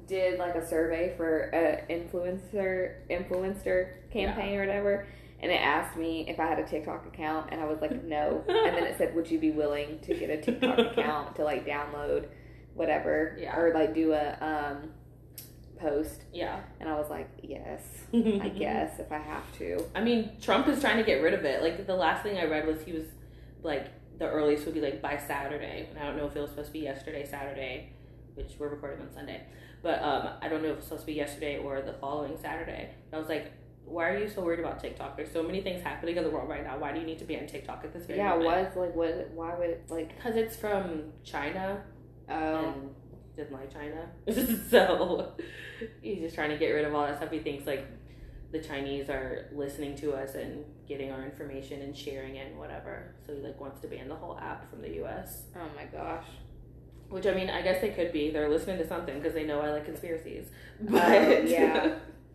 did like a survey for an influencer influencer campaign or whatever, and it asked me if I had a TikTok account, and I was like, no. and then it said, would you be willing to get a TikTok account to like download whatever Yeah. or like do a um post? Yeah, And I was like, yes, (laughs) I guess if I have to. I mean, Trump is trying to get rid of it. Like the last thing I read was he was like the earliest would be like by Saturday. And I don't know if it was supposed to be yesterday, Saturday, which we're recording on Sunday. But um, I don't know if it's supposed to be yesterday or the following Saturday. And I was like, why are you so worried about TikTok? There's so many things happening in the world right now. Why do you need to be on TikTok at this very Yeah, moment? what's like what? Why would it like? Because it's from China Oh, and didn't like China. (laughs) so he's just trying to get rid of all that stuff. He thinks like the Chinese are listening to us and getting our information and sharing it and whatever. So he like wants to ban the whole app from the US. oh my gosh. Which I mean, I guess they could be. They're listening to something because they know I like conspiracies. But Oh, yeah.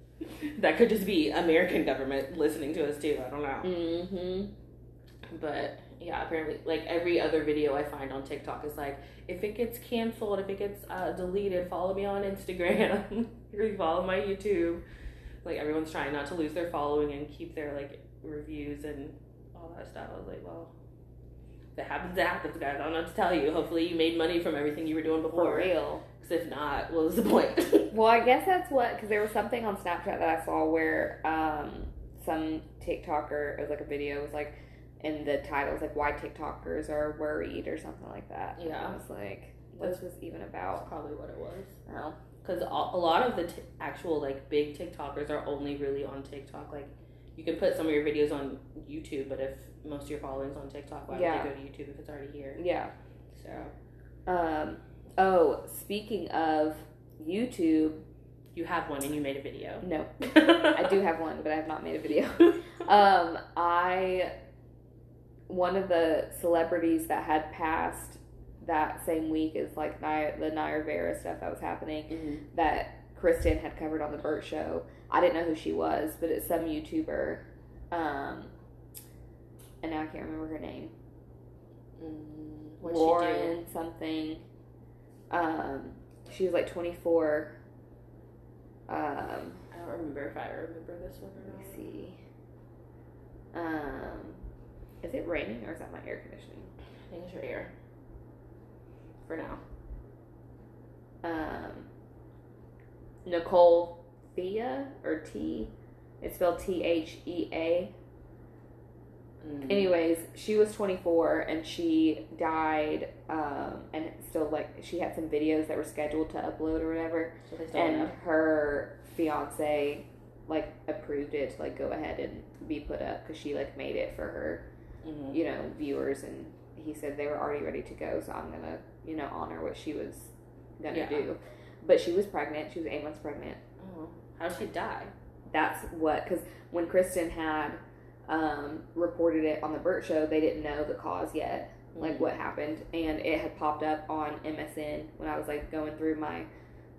(laughs) that could just be American government listening to us too. I don't know. Mm-hmm. But yeah, apparently, like every other video I find on TikTok is like, if it gets canceled, if it gets uh, deleted, follow me on Instagram, (laughs) follow my YouTube. Like everyone's trying not to lose their following and keep their like reviews and all that stuff. I was like, well, if it happens, it happens, guys. I don't know what to tell you. Hopefully, you made money from everything you were doing For before. real. Because if not, what was the point? (laughs) Well, I guess that's what because there was something on Snapchat that I saw where um, some TikToker it was like a video was like in the titles like why TikTokers are worried or something like that. And Yeah. I was like, what's this was even That's about? probably what it was. Oh, Because a lot of the t- actual like big TikTokers are only really on TikTok. Like you can put some of your videos on YouTube, but if most of your following's on TikTok, why Yeah. would they go to YouTube if it's already here? yeah. So Um, Oh, speaking of YouTube, You have one and you made a video. no, (laughs) I do have one, but I have not made a video. (laughs) Um, I one of the celebrities that had passed that same week is like the Naya Rivera stuff that was happening Mhm. that Kristen had covered on the Bert Show. I didn't know who she was, but it's some YouTuber, um, and now I can't remember her name. Mm? Lauren something. Um, she was like twenty four. Um, I don't remember if I remember this one or let me see. Um, is it raining or is that my air conditioning? I think it's your air. For now. Um, Nicole Thea or T. It's spelled T H E A. Mm. Anyways, she was 24 and she died. Um, and still like she had some videos that were scheduled to upload or whatever. So they still and her fiance like approved it to like go ahead and be put up because she like made it for her Mhm. you know viewers and he said they were already ready to go so i'm gonna you know honor what she was gonna Yeah. do but she was pregnant she was eight months pregnant Oh. How did she die? that's what because when kristen had um, reported it on the bert show they didn't know the cause yet like Mhm. what happened and it had popped up on msn when i was like going through my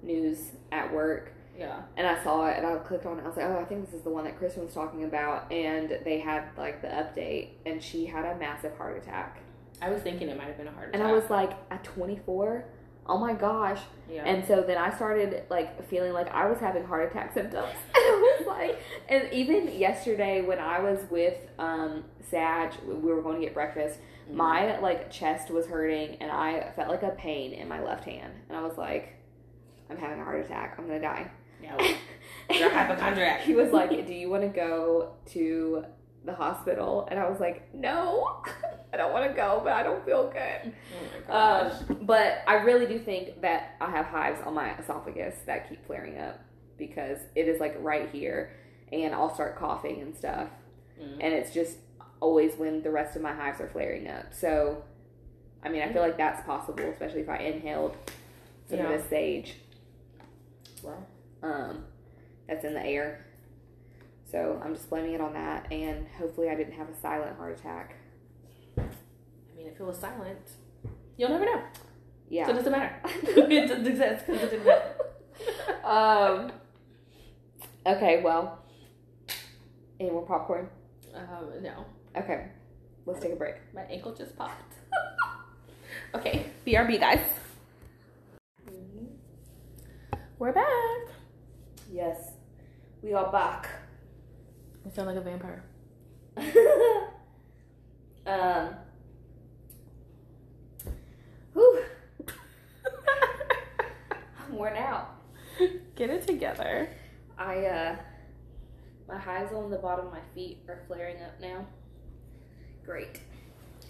news at work Yeah. and I saw it and I clicked on it. I was like, oh, I think this is the one that Kristen was talking about. And they had like the update, and she had a massive heart attack. I was thinking it might have been a heart attack. And I was like, at 24, oh my gosh. yeah. And so then I started like feeling like I was having heart attack symptoms. (laughs) And I was like, and even yesterday when I was with um, Sag, we were going to get breakfast. Mhm. My like chest was hurting, and I felt like a pain in my left hand. And I was like, I'm having a heart attack. I'm gonna die. You're a (laughs) hypochondriac. he was like, "Do you want to go to the hospital?" And I was like, "No, (laughs) I don't want to go, but I don't feel good." Oh. Um, but I really do think that I have hives on my esophagus that keep flaring up because it is like right here, and I'll start coughing and stuff, Mm. and it's just always when the rest of my hives are flaring up. So, I mean, I feel like that's possible, especially if I inhaled some Yeah. of this sage well, um, that's in the air. So I'm just blaming it on that, and hopefully I didn't have a silent heart attack. I mean, if it was silent, you'll never know. Yeah. So it doesn't matter. (laughs) (laughs) it doesn't exist because it didn't happen. (laughs) um. Okay. Well. Any more popcorn? Um, no, Okay. Let's take a break. my ankle just popped. okay, BRB, guys. We're back. Yes. We are back. I sound like a vampire. (laughs) um. Whew. (laughs) I'm worn out. Get it together. I uh my hives on the bottom of my feet are flaring up now. Great.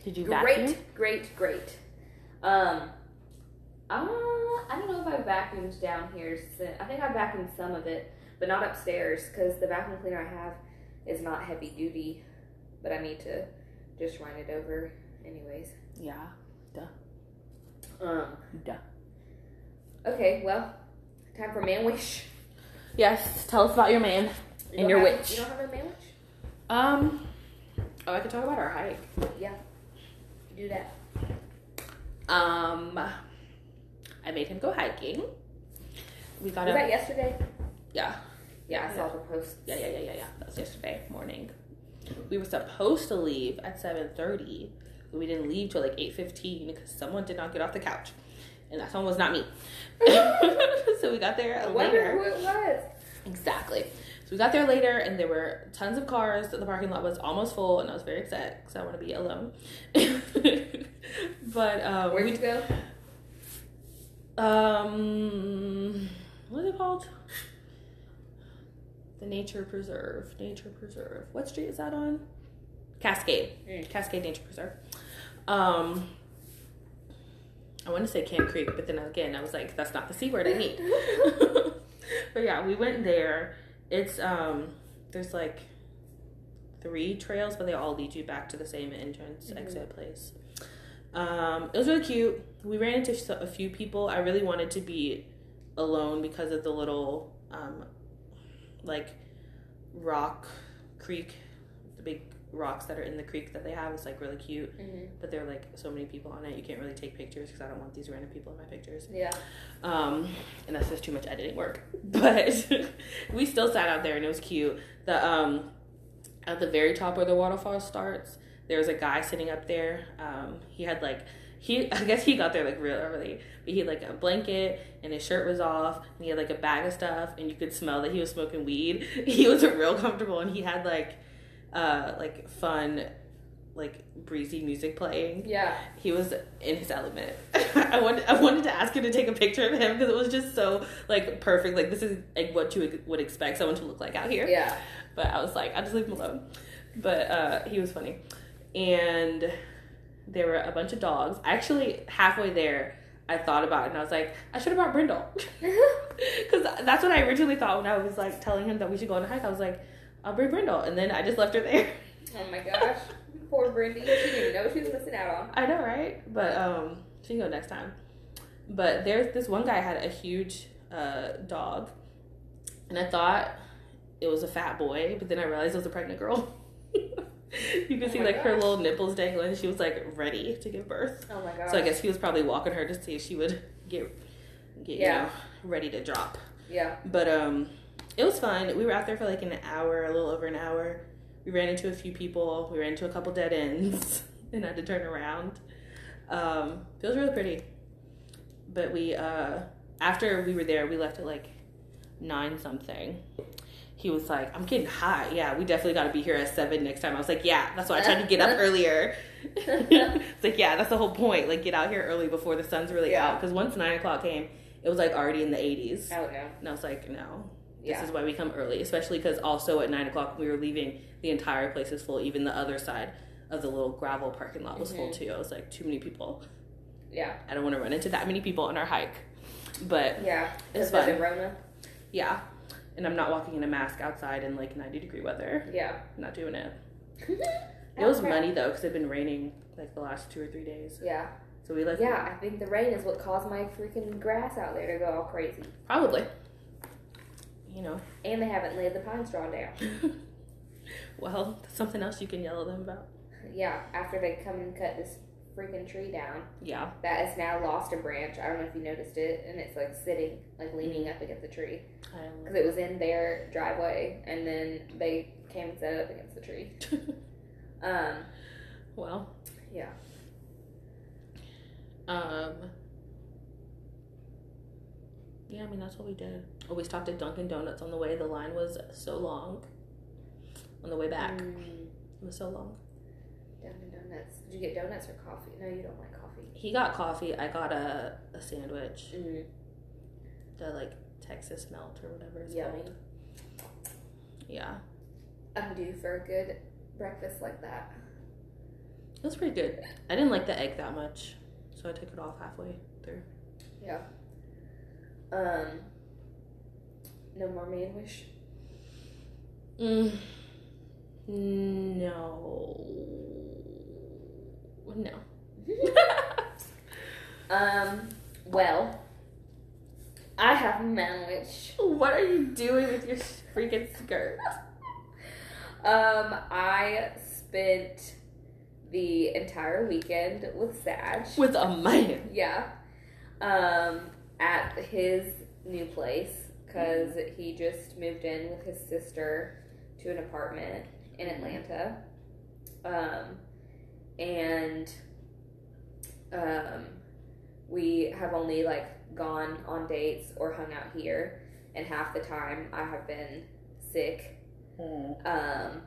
Did you Great, vacuum? great, great. Um uh, I don't know if I vacuumed down here. Since, I think I vacuumed some of it, but not upstairs because the vacuum cleaner I have is not heavy duty. But I need to just run it over, anyways. Yeah. Um. Duh. Okay. Well, time for man wish. Yes. Tell us about your man You and your have- witch. You don't have a man wish? Um. Oh, I could talk about our hike. Yeah. Do that. Um. I made him go hiking. We got Was a that yesterday? yeah. Yeah, I saw the post. Yeah, yeah, yeah, yeah, yeah. That was yesterday morning. We were supposed to leave at seven thirty, but we didn't leave till like eight fifteen because someone did not get off the couch, and that someone was not me. (laughs) so we got there I wonder later. who it was. Exactly. So we got there later, and there were tons of cars. The parking lot was almost full, and I was very upset because I want to be alone. (laughs) but um, Where'd we you go? Um, what is it called? The Nature Preserve. Nature Preserve. What street is that on? Cascade. Mm. Cascade Nature Preserve. Um, I want to say Camp Creek, but then again, I was like, that's not the C word I need. (laughs) (laughs) but yeah, we went there. It's um, there's like three trails, but they all lead you back to the same entrance Mhm. exit place. Um, it was really cute. We ran into a few people. I really wanted to be alone because of the little, um, like, rock creek, the big rocks that are in the creek that they have. It's like really cute, Mm-hmm. but there are like so many people on it. You can't really take pictures because I don't want these random people in my pictures. Yeah. Um, and that's just too much editing work. (laughs) But (laughs) we still sat out there and it was cute. The um, at the very top where the waterfall starts, there was a guy sitting up there. Um, he had like he I guess he got there like real early, but he had like a blanket and his shirt was off and he had like a bag of stuff and you could smell that he was smoking weed. (laughs) He was real comfortable and he had like uh like fun like breezy music playing Yeah. he was in his element. (laughs) I wanted I wanted to ask him to take a picture of him because it was just so like perfect. Like this is like what you would expect someone to look like out here. Yeah. But I was like, I'll just leave him alone. But uh, he was funny, and there were a bunch of dogs. Actually, halfway there, I thought about it and I was like, I should have brought Brindle (laughs) because that's what I originally thought when I was like telling him that we should go on a hike. I was like, I'll bring Brindle, and then I just left her there. oh my gosh. Poor Brindy. She didn't even know she was missing out on. I know, right? But um, she can go next time. But there's this one guy had a huge uh, dog, and I thought it was a fat boy, but then I realized it was a pregnant girl. (laughs) (laughs) you could Oh see like her little nipples dangling. She was like ready to give birth. Oh my gosh. So I guess he was probably walking her to see if she would get get Yeah. you know ready to drop. Yeah. But um, it was fun. We were out there for like an hour, a little over an hour. We ran into a few people. We ran into a couple dead ends (laughs) and had to turn around. Um, it was really pretty. But we, uh, after we were there, we left at like nine something. He was like, "I'm getting hot. Yeah, we definitely got to be here at seven next time." I was like, "Yeah, that's why I tried to get up (laughs) earlier." (laughs) (laughs) it's like, yeah, that's the whole point. Like, get out here early before the sun's really Yeah. out. Because once nine o'clock came, it was like already in the 80s. Oh no. And I was like, no, this Yeah. is why we come early, especially because also at nine o'clock we were leaving, the entire place is full. Even the other side of the little gravel parking lot was full Mhm. too. I was like, too many people. Yeah. I don't want to run into that many people on our hike. But Yeah. It's fun. Rona? yeah, and I'm not walking in a mask outside in like 90 degree weather. Yeah. I'm not doing it. (laughs) it was muddy though because it's been raining like the last two or three days. Yeah. So we left. Yeah, I think the rain is what caused my freaking grass out there to go all crazy. Probably. You know. And they haven't laid the pine straw down. (laughs) well, that's something else you can yell at them about. Yeah, after they come and cut this freaking tree down Yeah. that has now lost a branch. I don't know if you noticed it, and it's like sitting, like leaning up against the tree because it was in their driveway, and then they came and set it up against the tree. (laughs) Um, well. Yeah. Um. Yeah, I mean that's what we did. Oh, we stopped at Dunkin' Donuts on the way. The line was so long. On the way back, mm, it was so long. Donuts. Did you get donuts or coffee? No, you don't like coffee. He got coffee. I got a a sandwich, Mm, the like Texas melt or whatever it's yummy. called. Yeah, I'm due for a good breakfast like that. it was pretty good. I didn't like the egg that much, so I took it off halfway through. Yeah. Um. No more man wish. Mm. No. No. (laughs) Um. Well, I have managed. What are you doing with your freaking skirt? (laughs) Um, I spent the entire weekend with Sag. With a man. Yeah. Um, at his new place because he just moved in with his sister to an apartment in Atlanta. Um, and um, we have only like gone on dates or hung out here, and half the time I have been sick. Um,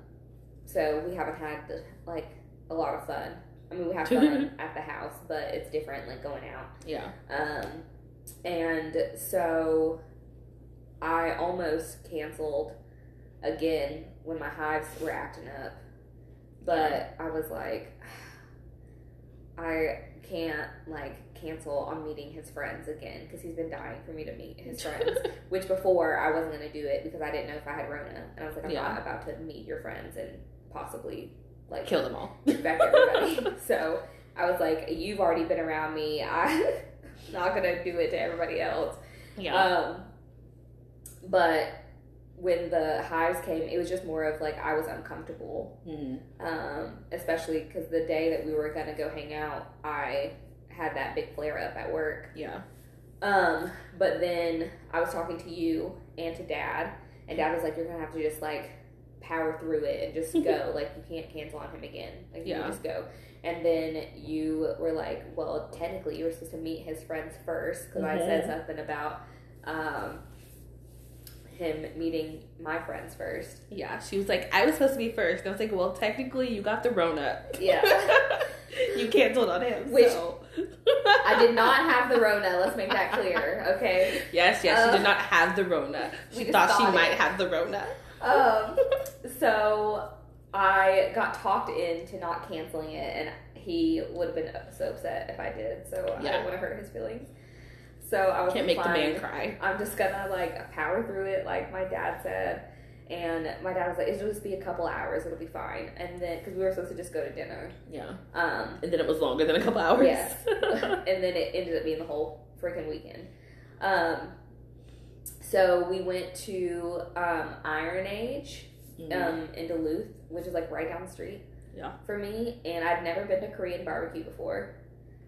so we haven't had the, like a lot of fun. I mean, we have fun (laughs) at the house, but it's different like going out. Yeah. Um, and so I almost canceled again when my hives were acting up. But I was like, (sighs) I can't like cancel on meeting his friends again because he's been dying for me to meet his friends. (laughs) Which before I wasn't gonna do it because I didn't know if I had Rona, and I was like, I'm Yeah. not about to meet your friends and possibly like Kill them all. infect everybody. (laughs) so I was like, you've already been around me. (laughs) I'm not gonna do it to everybody else. Yeah. Um, but when the hives came, it was just more of like I was uncomfortable, Mhm. um, especially because the day that we were gonna go hang out, I had that big flare up at work. Yeah. Um, but then I was talking to you and to Dad, and Dad was like, "You're gonna have to just like power through it and just go. (laughs) like you can't cancel on him again. Like you Yeah. can just go." And then you were like, "Well, technically, you were supposed to meet his friends first because I said Mhm. something about um, him meeting my friends first. Yeah. She was like, I was supposed to be first. And I was like, well, technically, you got the Rona. Yeah. (laughs) you canceled on him. Which- so. I did not have the Rona. Let's make that clear, okay? Yes, yes, she Uh, did not have the Rona. She just thought she thought might have the Rona. Um, (laughs) so I got talked into not canceling it, and he would have been so upset if I did. So I Yeah. didn't want to hurt his feelings. So I was Can't make the man cry. I'm just gonna like power through it, like my dad said. And my dad was like, "It'll just be a couple hours. It'll be fine." And then, because we were supposed to just go to dinner, Yeah. um, And then it was longer than a couple hours. Yes. (laughs) and then it ended up being the whole freaking weekend. Um, so we went to um, Iron Age Mhm. um, in Duluth, which is like right down the street. Yeah. For me, and I'd never been to Korean barbecue before,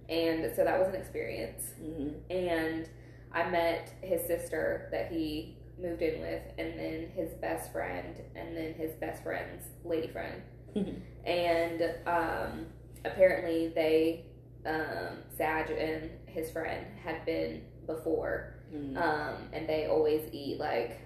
and so that was an experience. Mhm. And I met his sister that he moved in with, and then his best friend, and then his best friend's lady friend. Mhm. and um, apparently they, um, Sag and his friend had been before, Mhm. um, and they always eat like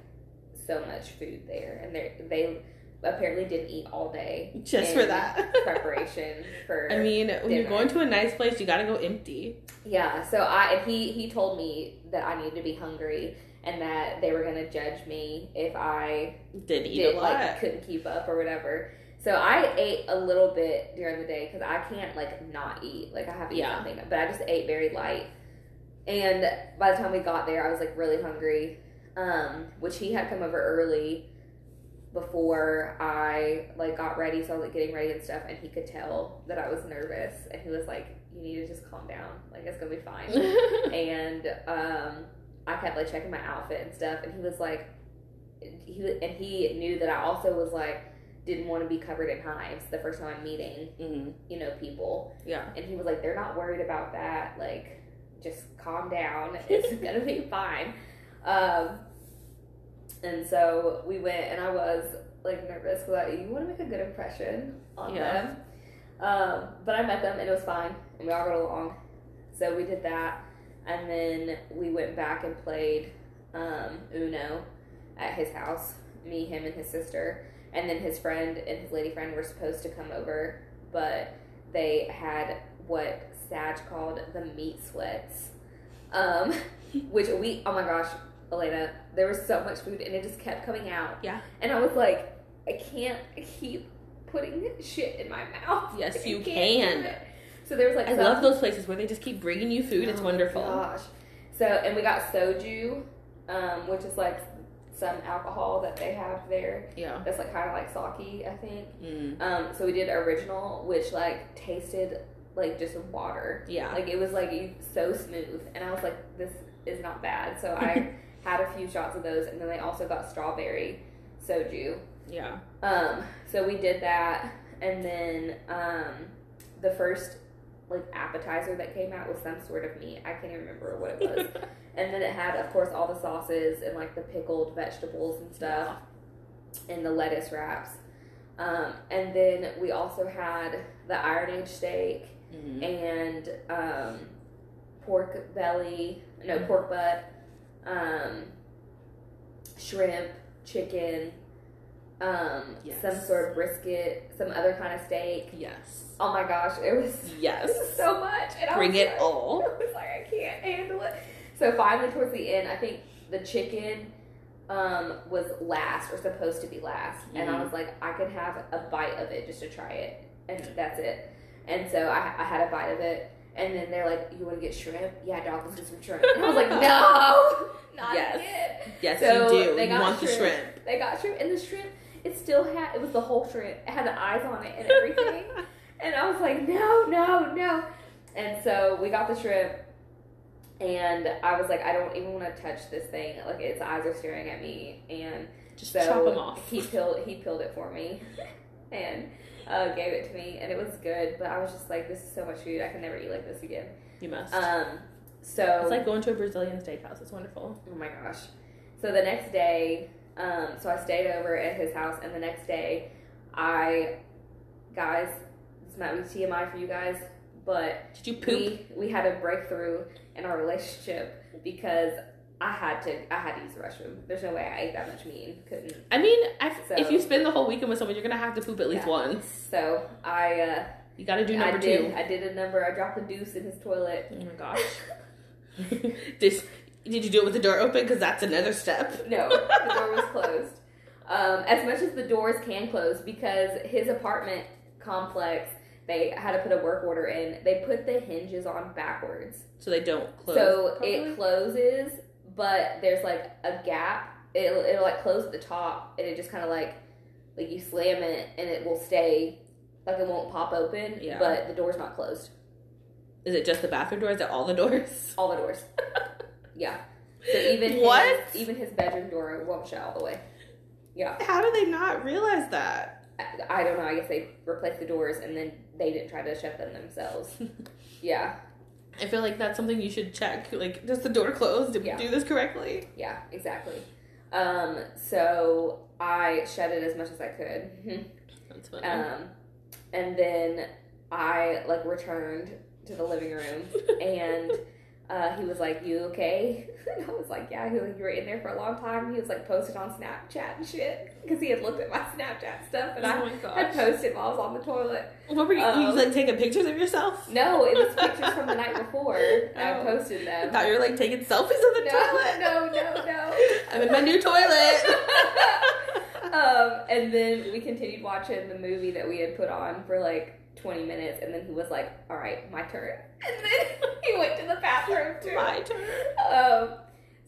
so much food there, and they they apparently didn't eat all day Just for that. (laughs) preparation for. I mean, when you're going to a nice place, you gotta go empty. Yeah, so I he he told me that I needed to be hungry and that they were gonna judge me if I didn't eat did a lot. like couldn't keep up or whatever. So I ate a little bit during the day because I can't like not eat. Like I have to eat Yeah. something, but I just ate very light. And by the time we got there, I was like really hungry. Um, which he had come over early before I like got ready, so I was like getting ready and stuff, and he could tell that I was nervous, and he was like, "You need to just calm down. Like it's gonna be fine." (laughs) and um, I kept like checking my outfit and stuff, and he was like, he and he knew that I also was like didn't want to be covered in hives the first time I'm meeting Mhm. you know people, Yeah. and he was like, they're not worried about that, like just calm down, (laughs) it's gonna be fine. Um, and so we went, and I was like nervous because you want to make a good impression on Yeah. them. Um, but I met them and it was fine, and we all got along. So we did that, and then we went back and played um, Uno at his house. Me, him, and his sister, and then his friend and his lady friend were supposed to come over, but they had what Sag called the meat sweats, um, (laughs) which we oh my gosh, Elena, there was so much food and it just kept coming out. Yeah. and I was like, I can't keep putting shit in my mouth. (laughs) Yes, you can. So there was like I some- love those places where they just keep bringing you food. It's Oh my wonderful. Gosh. So and we got soju, um, which is like some alcohol that they have there. Yeah. That's like kind of like sake, I think. Mm. Um, so we did original, which like tasted like just water. Yeah. Like it was like so smooth, and I was like, this is not bad. So (laughs) I had a few shots of those, and then they also got strawberry soju. Yeah. Um, so we did that, and then um, the first like appetizer that came out was some sort of meat. I can't even remember what it was. (laughs) and then it had, of course, all the sauces and like the pickled vegetables and stuff, and the lettuce wraps. Um, and then we also had the Iron Age steak Mhm. and um, pork belly, no pork butt, um, shrimp, chicken, um, Yes. some sort of brisket, some other kind of steak. Yes. Oh my gosh, it was Yes. it was so much, and I Bring was it like, all. (laughs) I was like, I can't handle it. So finally, towards the end, I think the chicken um, was last or supposed to be last, and I Mhm. was like, I could have a bite of it just to try it, and that's it. And so I, I had a bite of it, and then they're like, "You want to get shrimp? Yeah, dog, let's get some shrimp." (laughs) And I was like, "No, (laughs) not Yes. again." Yes, So you do. they You got want the shrimp. shrimp. They got shrimp, and the shrimp it still had it was the whole shrimp. It had the eyes on it and everything. (laughs) And I was like, no, no, no. And so we got the shrimp, and I was like, I don't even want to touch this thing. Like its eyes are staring at me, and Just so chop them off. he peeled he peeled it for me, and uh, gave it to me, and it was good. But I was just like, this is so much food. I can never eat like this again. You must. Um, so it's like going to a Brazilian steakhouse. It's wonderful. Oh my gosh. So the next day, um, so I stayed over at his house, and the next day, I, guys, this might be TMI for you guys, but Did you poop? we we had a breakthrough in our relationship because I had to I had to use the restroom. There's no way I ate that much meat couldn't. I mean, I, So- if you spend the whole weekend with someone, you're gonna have to poop at least Yeah. once. So I uh, You got to do I number did two. I did a number. I dropped a deuce in his toilet. Oh my gosh. (laughs) did, did you do it with the door open? Because that's another step. (laughs) No, the door was closed. Um, as much as the doors can close, because his apartment complex, they had to put a work order in. They put the hinges on backwards, So they don't close. so properly? it closes, but there's like a gap. It'll, it'll like close at the top, and it just kind of like like you slam it, and it will stay like it won't pop open. Yeah. But the door's not closed. Is it just the bathroom door? Is it all the doors? (laughs) All the doors. (laughs) yeah. So even What? his, even his bedroom door won't shut all the way. Yeah. How do they not realize that? I, I don't know. I guess they replaced the doors and then they didn't try to shut them themselves. (laughs) yeah, I feel like that's something you should check. Like, does the door close? Did Yeah. we do this correctly? yeah, exactly. Um, so I shut it as much as I could. That's funny. um, and then I like returned to the living room (laughs) and uh, he was like, "You okay?" (laughs) And I was like, "Yeah." He was like, "You were in there for a long time." He was like posted on Snapchat and shit because he had looked at my (laughs) Snapchat stuff and oh I had posted while I was on the toilet. What were you, you Um, like taking pictures of yourself? No, it was (laughs) pictures from the night before. I Oh. posted I them. thought you were like taking selfies of the no, toilet. no, no, no. I'm in my new toilet. um, and then we continued watching the movie that we had put on for like 20 minutes, and then he was like, "All right, my turn." (laughs) And then he went to the bathroom (laughs) too. my turn. Um,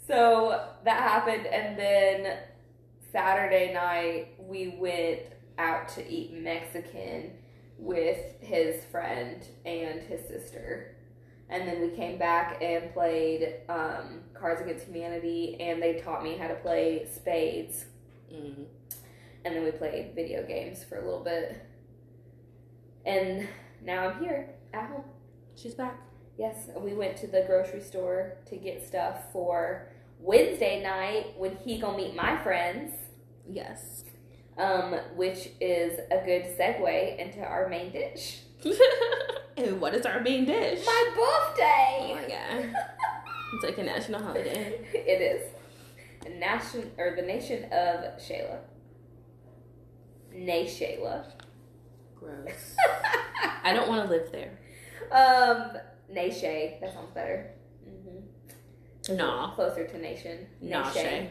so that happened, and then Saturday night we went out to eat Mexican with his friend and his sister. And then we came back and played um, Cards Against Humanity, and they taught me how to play spades. Mm. And then we played video games for a little bit. And now I'm here at home. She's back. Yes, we went to the grocery store to get stuff for Wednesday night when he gonna meet my friends, Yes. um, which is a good segue into our main dish. (laughs) and what is our main dish? My birthday. Oh my god. It's like a national holiday. (laughs) it is the nation or the nation of Shayla. Nay Shayla. Gross. (laughs) I don't want to live there. um, Nay That sounds better. Mm-hmm. Nah. Closer to nation. Nah, Shay.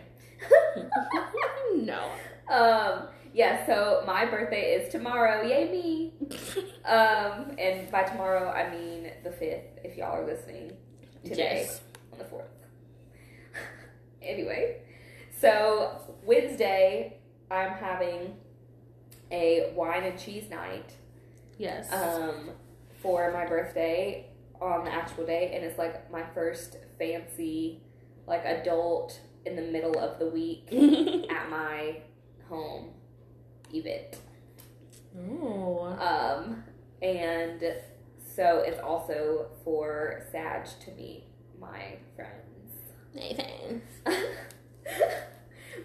(laughs) no. Um, yeah, so my birthday is tomorrow. Yay me. (laughs) Um, and by tomorrow I mean the fifth, if y'all are listening today Yes. on the fourth. anyway, so Wednesday I'm having a wine and cheese night Yes. um, for my birthday on the actual day, and it's like my first fancy, like adult in the middle of the week (laughs) at my home event. oh. Um, and so it's also for Sag to meet my friends, Nathan. (laughs)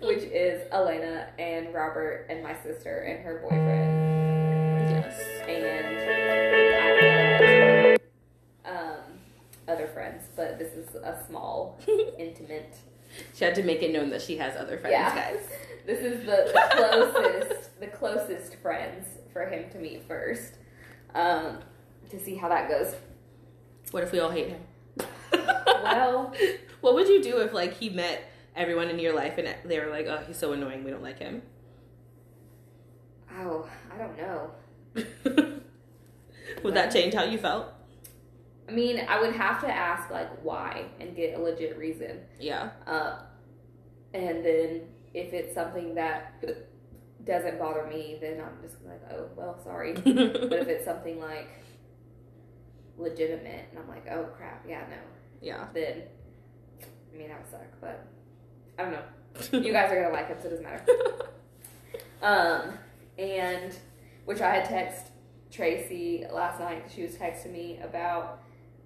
which is Elena and Robert and my sister and her boyfriend Yes. and I um other friends, but this is a small, (laughs) intimate. She had to make it known that she has other friends, Yeah. guys. (laughs) This is the, the closest, the closest friends for him to meet first, um, to see how that goes. What if we all hate him? Well, (laughs) what would you do if like he met everyone in your life and they were like, "Oh, he's so annoying. We don't like him." oh, I don't know. (laughs) would that change how you felt? I mean, I would have to ask like why and get a legit reason. Yeah. Uh, and then if it's something that doesn't bother me, then I'm just like, oh well, sorry. (laughs) but if it's something like legitimate, and I'm like, oh crap, yeah, no, yeah. then I mean that would suck. But I don't know. You guys are gonna like it, so it doesn't matter. (laughs) Um, and which I had text Tracy last night. She was texting me about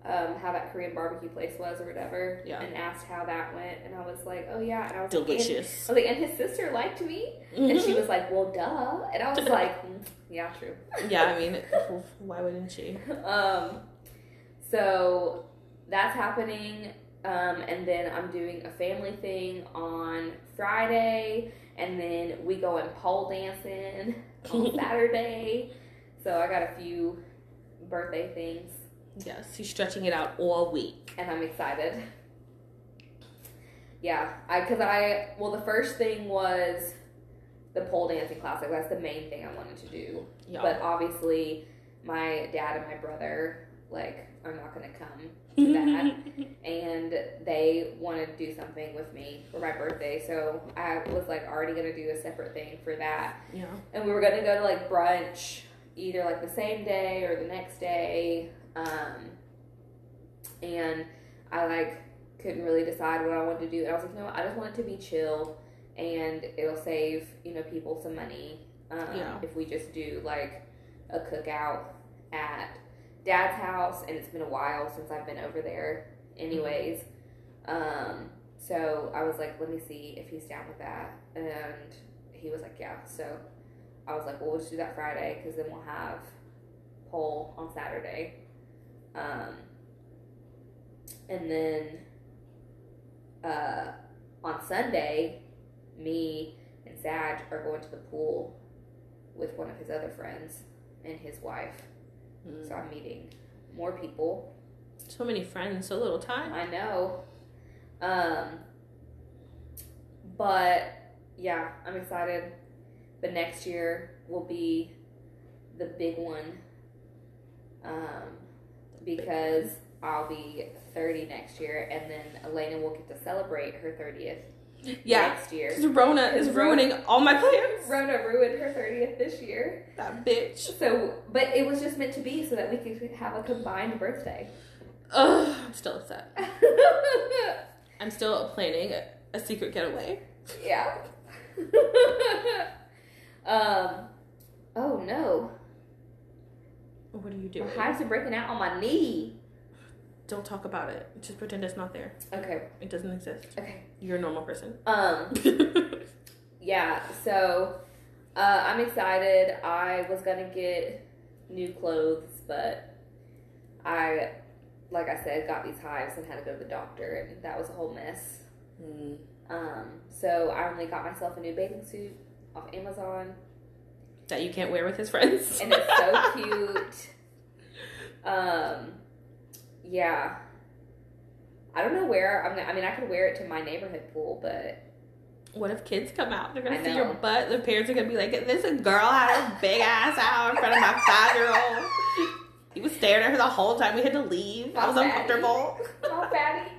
um, how that Korean barbecue place was or whatever, Yeah. and asked how that went. And I was like, oh yeah, and I was Like, and, Delicious. I was like, and his sister liked me, and she was (laughs) like, well, duh. And I was like, mm, yeah, true. yeah, I mean, why wouldn't she? (laughs) um, so that's happening. Um, and then I'm doing a family thing on Friday, and then we going pole dancing (laughs) on (laughs) Saturday. So I got a few birthday things, Yes, he's stretching it out all week. and I'm excited. Yeah, I because I well the first thing was the pole dancing class. Like that's the main thing I wanted to do. Yeah. But obviously, my dad and my brother like are not going to come to that, and they wanted to do something with me for my birthday. So I was like already going to do a separate thing for that, yeah. and we were going to go to like brunch either like the same day or the next day. Um, and I like couldn't really decide what I wanted to do. And I was like, no, I just want it to be chill, and it'll save you know people some money um, Yeah. if we just do like a cookout at dad's house. And it's been a while since I've been over there, anyways. Um, so I was like, let me see if he's down with that, and he was like, yeah. So I was like, well, we'll do that Friday because then we'll have pole on Saturday. Um, and then uh, on Sunday, me and Sag are going to the pool with one of his other friends and his wife. Mm. So I'm meeting more people. So many friends, so little time. I know. Um, but yeah, I'm excited. But next year will be the big one. Um, because I'll be 30 next year, and then Elena will get to celebrate her 30th Yeah. next year. Because Rona is Because Rona- ruining all my plans. Rona ruined her 30th this year. That bitch. So, but it was just meant to be so that we could have a combined birthday. Ugh, I'm still upset. (laughs) I'm still planning a, a secret getaway. Yeah. (laughs) um. Oh no, What are you doing? my hives are breaking out on my knee. Don't talk about it. Just pretend it's not there. Okay. It doesn't exist. Okay. You're a normal person. Um. (laughs) Yeah. So, uh, I'm excited. I was gonna get new clothes, but I, like I said, got these hives and had to go to the doctor, and that was a whole mess. Mm. Um. So I only got myself a new bathing suit off Amazon. That you can't wear with his friends. and it's so (laughs) cute. Um, yeah. I don't know where I'm. Gonna, I mean, I could wear it to my neighborhood pool, but What if kids come out? They're gonna see your butt. The parents are gonna be like, "This girl had her big ass out in front of my five year old." He was staring at her the whole time. We had to leave. I was Fatty. uncomfortable. oh, (laughs) fatty.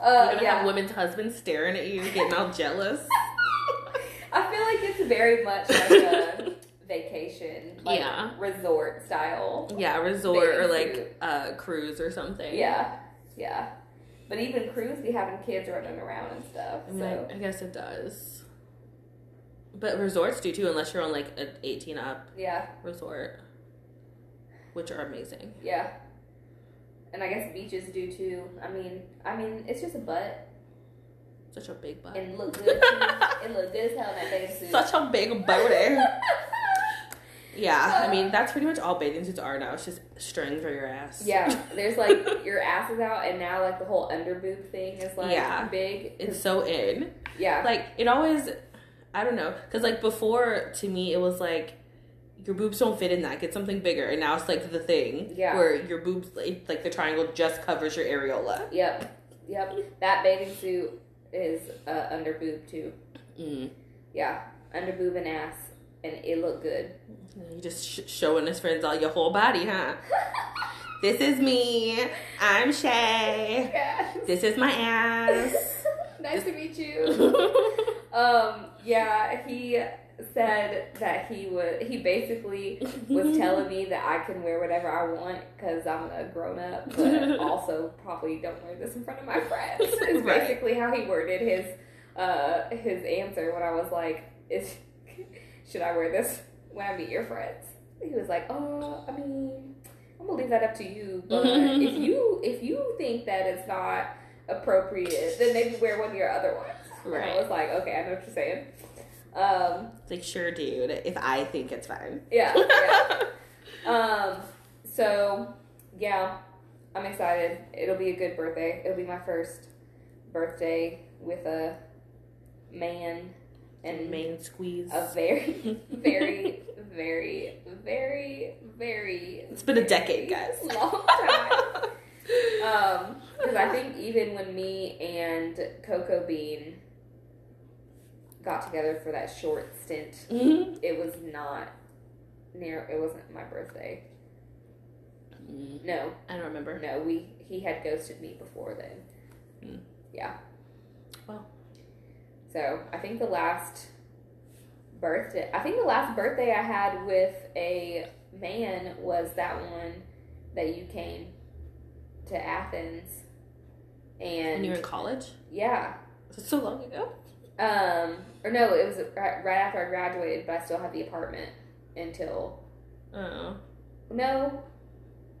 You're Uh, gonna yeah. have women's husbands staring at you, getting all jealous. (laughs) I feel like it's very much like a vacation, like Yeah. resort style. Yeah, resort or like suit. a cruise or something. Yeah, yeah. But even cruise be having kids running around and stuff. I, mean, So I, guess it does. But resorts do too, unless you're on like an 18 up yeah, resort, which are amazing. yeah. And I guess beaches do too. I mean, I mean, it's just a butt. Such a big butt. and look good. it looked good as hell in that bathing (laughs) suit. Such a big booty. (laughs) yeah, I mean that's pretty much all bathing suits are now. It's just strings for your ass. yeah, there's like (laughs) your ass is out, and now like the whole under boob thing is like Yeah. big. it's so in. Yeah, Like it always, I don't know, because like before to me it was like your boobs don't fit in that. Get something bigger, and now it's like the thing Yeah. where your boobs like, like the triangle just covers your areola. yep, yep. That bathing suit is uh, under boob too. Mm. Yeah, under boob and ass, and it looked good. You just sh- showing his friends all your whole body, huh? (laughs) This is me. I'm Shay. Yes. This is my ass. (laughs) nice to meet you. (laughs) Um, yeah, he said that he would. He basically was telling me that I can wear whatever I want because I'm a grown up, but also probably don't wear this in front of my friends. Is Right. basically how he worded his uh, his answer when I was like, "Is should I wear this when I meet your friends?" He was like, "Oh, I mean, I'm gonna leave that up to you, but (laughs) if you if you think that it's not appropriate, then maybe wear one of your other ones." And I was like, "Okay, I know what you're saying." Um, It's like, sure, dude, if I think it's fine. yeah, (laughs) yeah. Um, so yeah, I'm excited. It'll be a good birthday. It'll be my first birthday with a man and main squeeze. a very, (laughs) very, very, very, very. It's been a decade, guys. (laughs) Long time. Um, because I think even when me and Coco Bean got together for that short stint, Mhm. it was not near. It wasn't my birthday. No, I don't remember. no. We he had ghosted me before then. Mm. Yeah. So I think the last birthday. I think the last birthday I had with a man was that one that you came to Athens, When and you were in college? yeah. So long ago? Um, or no, it was right, right after I graduated, but I still had the apartment until Oh. no,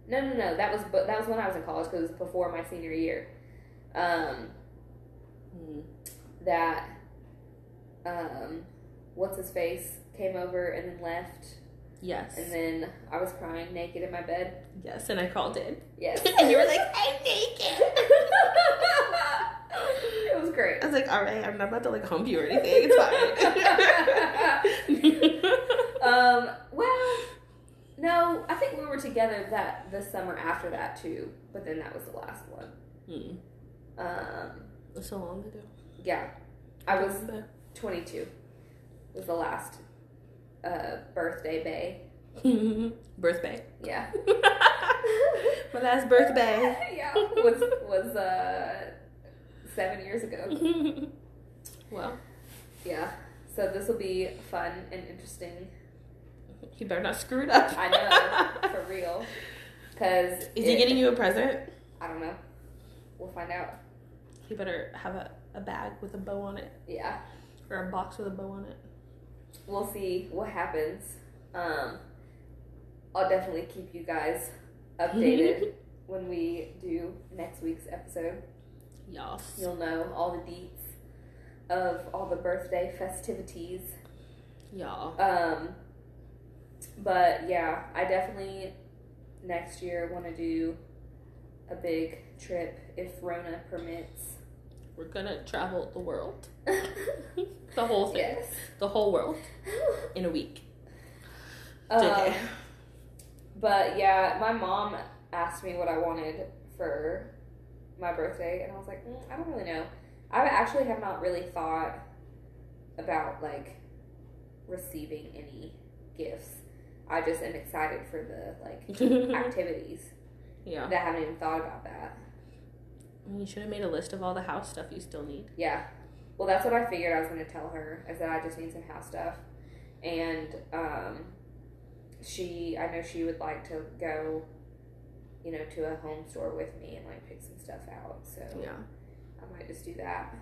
no, no, no. That was but that was when I was in college because it was before my senior year. Um, Mm. that um, what's his face came over and then left, Yes. and then I was crying naked in my bed. yes, and I called in. Yes, (laughs) and you were like, (laughs) I'm naked. it was great. I was like, all right, I'm not about to like hump you or anything. It's fine. (laughs) Um, well, no, I think we were together that the summer after that too, but then that was the last one. mm. Um, so long ago. yeah, I was 22. Was the last uh, birthday bay. (laughs) birthday. Yeah, (laughs) My last birthday. (laughs) yeah, was was uh, seven years ago. well, Yeah, so this will be fun and interesting. you better not screw it up. I know for real, because Is he getting you a present? I don't know. We'll find out. He better have a, a bag with a bow on it Yeah. Or a box with a bow on it. we'll see what happens. Um, I'll definitely keep you guys updated (laughs) when we do next week's episode. Yas. You'll know all the deets of all the birthday festivities. Y'all. Um, but yeah, I definitely next year want to do a big trip if Rona permits. We're gonna travel the world. (laughs) The whole thing. yes. The whole world (laughs) in a week. Um, But yeah, my mom asked me what I wanted for my birthday, and I was like, mm, I don't really know. I actually have not really thought about like receiving any gifts. I just am excited for the like (laughs) activities. yeah. That I haven't even thought about that. You should have made a list of all the house stuff you still need. Yeah. Well, that's what I figured I was going to tell her. I said I just need some house stuff, and um, she, I know she would like to go, you know, to a home store with me and like pick some stuff out. So Yeah. I might just do that.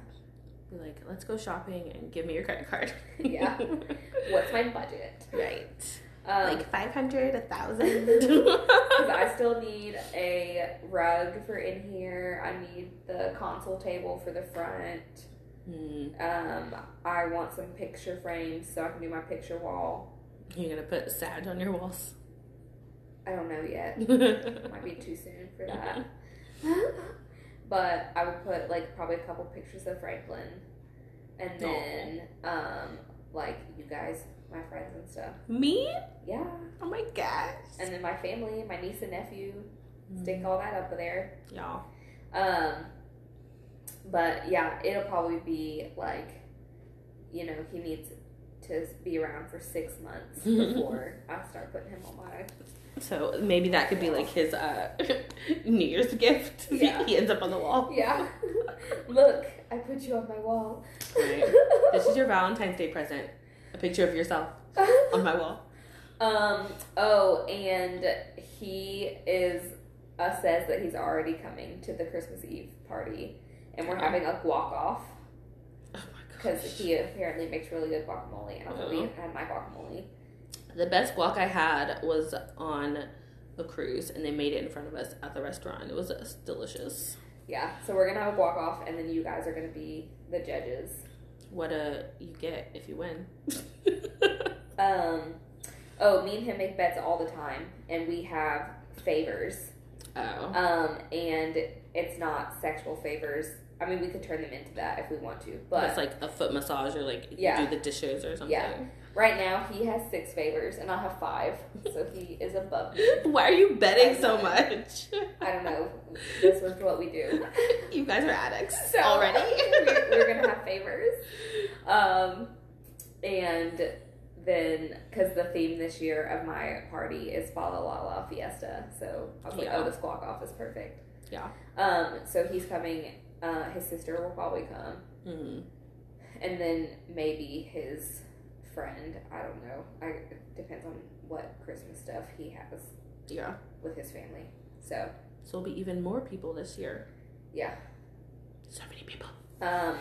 Be like, let's go shopping and give me your credit card. (laughs) Yeah. (laughs) What's my budget? right. Um, like 500, a 1000 Because (laughs) I still need a rug for in here. I need the console table for the front. Hmm. Um, I want some picture frames so I can do my picture wall. You're gonna put Sag on your walls. I don't know yet. (laughs) Might be too soon for that. (laughs) but I would put like probably a couple pictures of Franklin, and then um, like you guys, my friends and stuff. Me? Yeah, Oh my gosh. and then my family, my niece and nephew. Stick all that up there. Y'all. Um, but yeah, it'll probably be like, you know, he needs to be around for six months (laughs) before I start putting him on my. So maybe that could be like his uh, (laughs) New Year's gift. (laughs) Yeah. He ends up on the wall. Yeah, look, I put you on my wall. Right. This is your Valentine's Day present. A picture of yourself (laughs) on my wall. Um. Oh, and he is uh, says that he's already coming to the Christmas Eve party, and we're Oh. having a guac off Oh my gosh. because gosh. he apparently makes really good guacamole, and I've Oh. had my guacamole. The best guac I had was on a cruise, and they made it in front of us at the restaurant. It was delicious. Yeah. So we're gonna have a guac off, and then you guys are gonna be the judges. What uh you get if you win? (laughs) Um. Oh, me and him make bets all the time, and we have favors. oh, Um, and it's not sexual favors. I mean, we could turn them into that if we want to, but it's like a foot massage or like Yeah. do the dishes or something. Yeah. Right now he has six favors, and I have five, so he is above me. (laughs) Why are you betting so much? (laughs) I don't know. This is what we do. (laughs) you guys are addicts So already. we're, we're gonna have favors, um, and then because the theme this year of my party is Fa La La La Fiesta, so I was like, Yeah. oh, the squawk off is perfect. Yeah. Um, so he's coming. Uh, his sister will probably come, Mm. and then maybe his friend. I don't know. I it depends on what Christmas stuff he has Yeah. with his family. So So it'll be even more people this year. yeah. So many people. Um,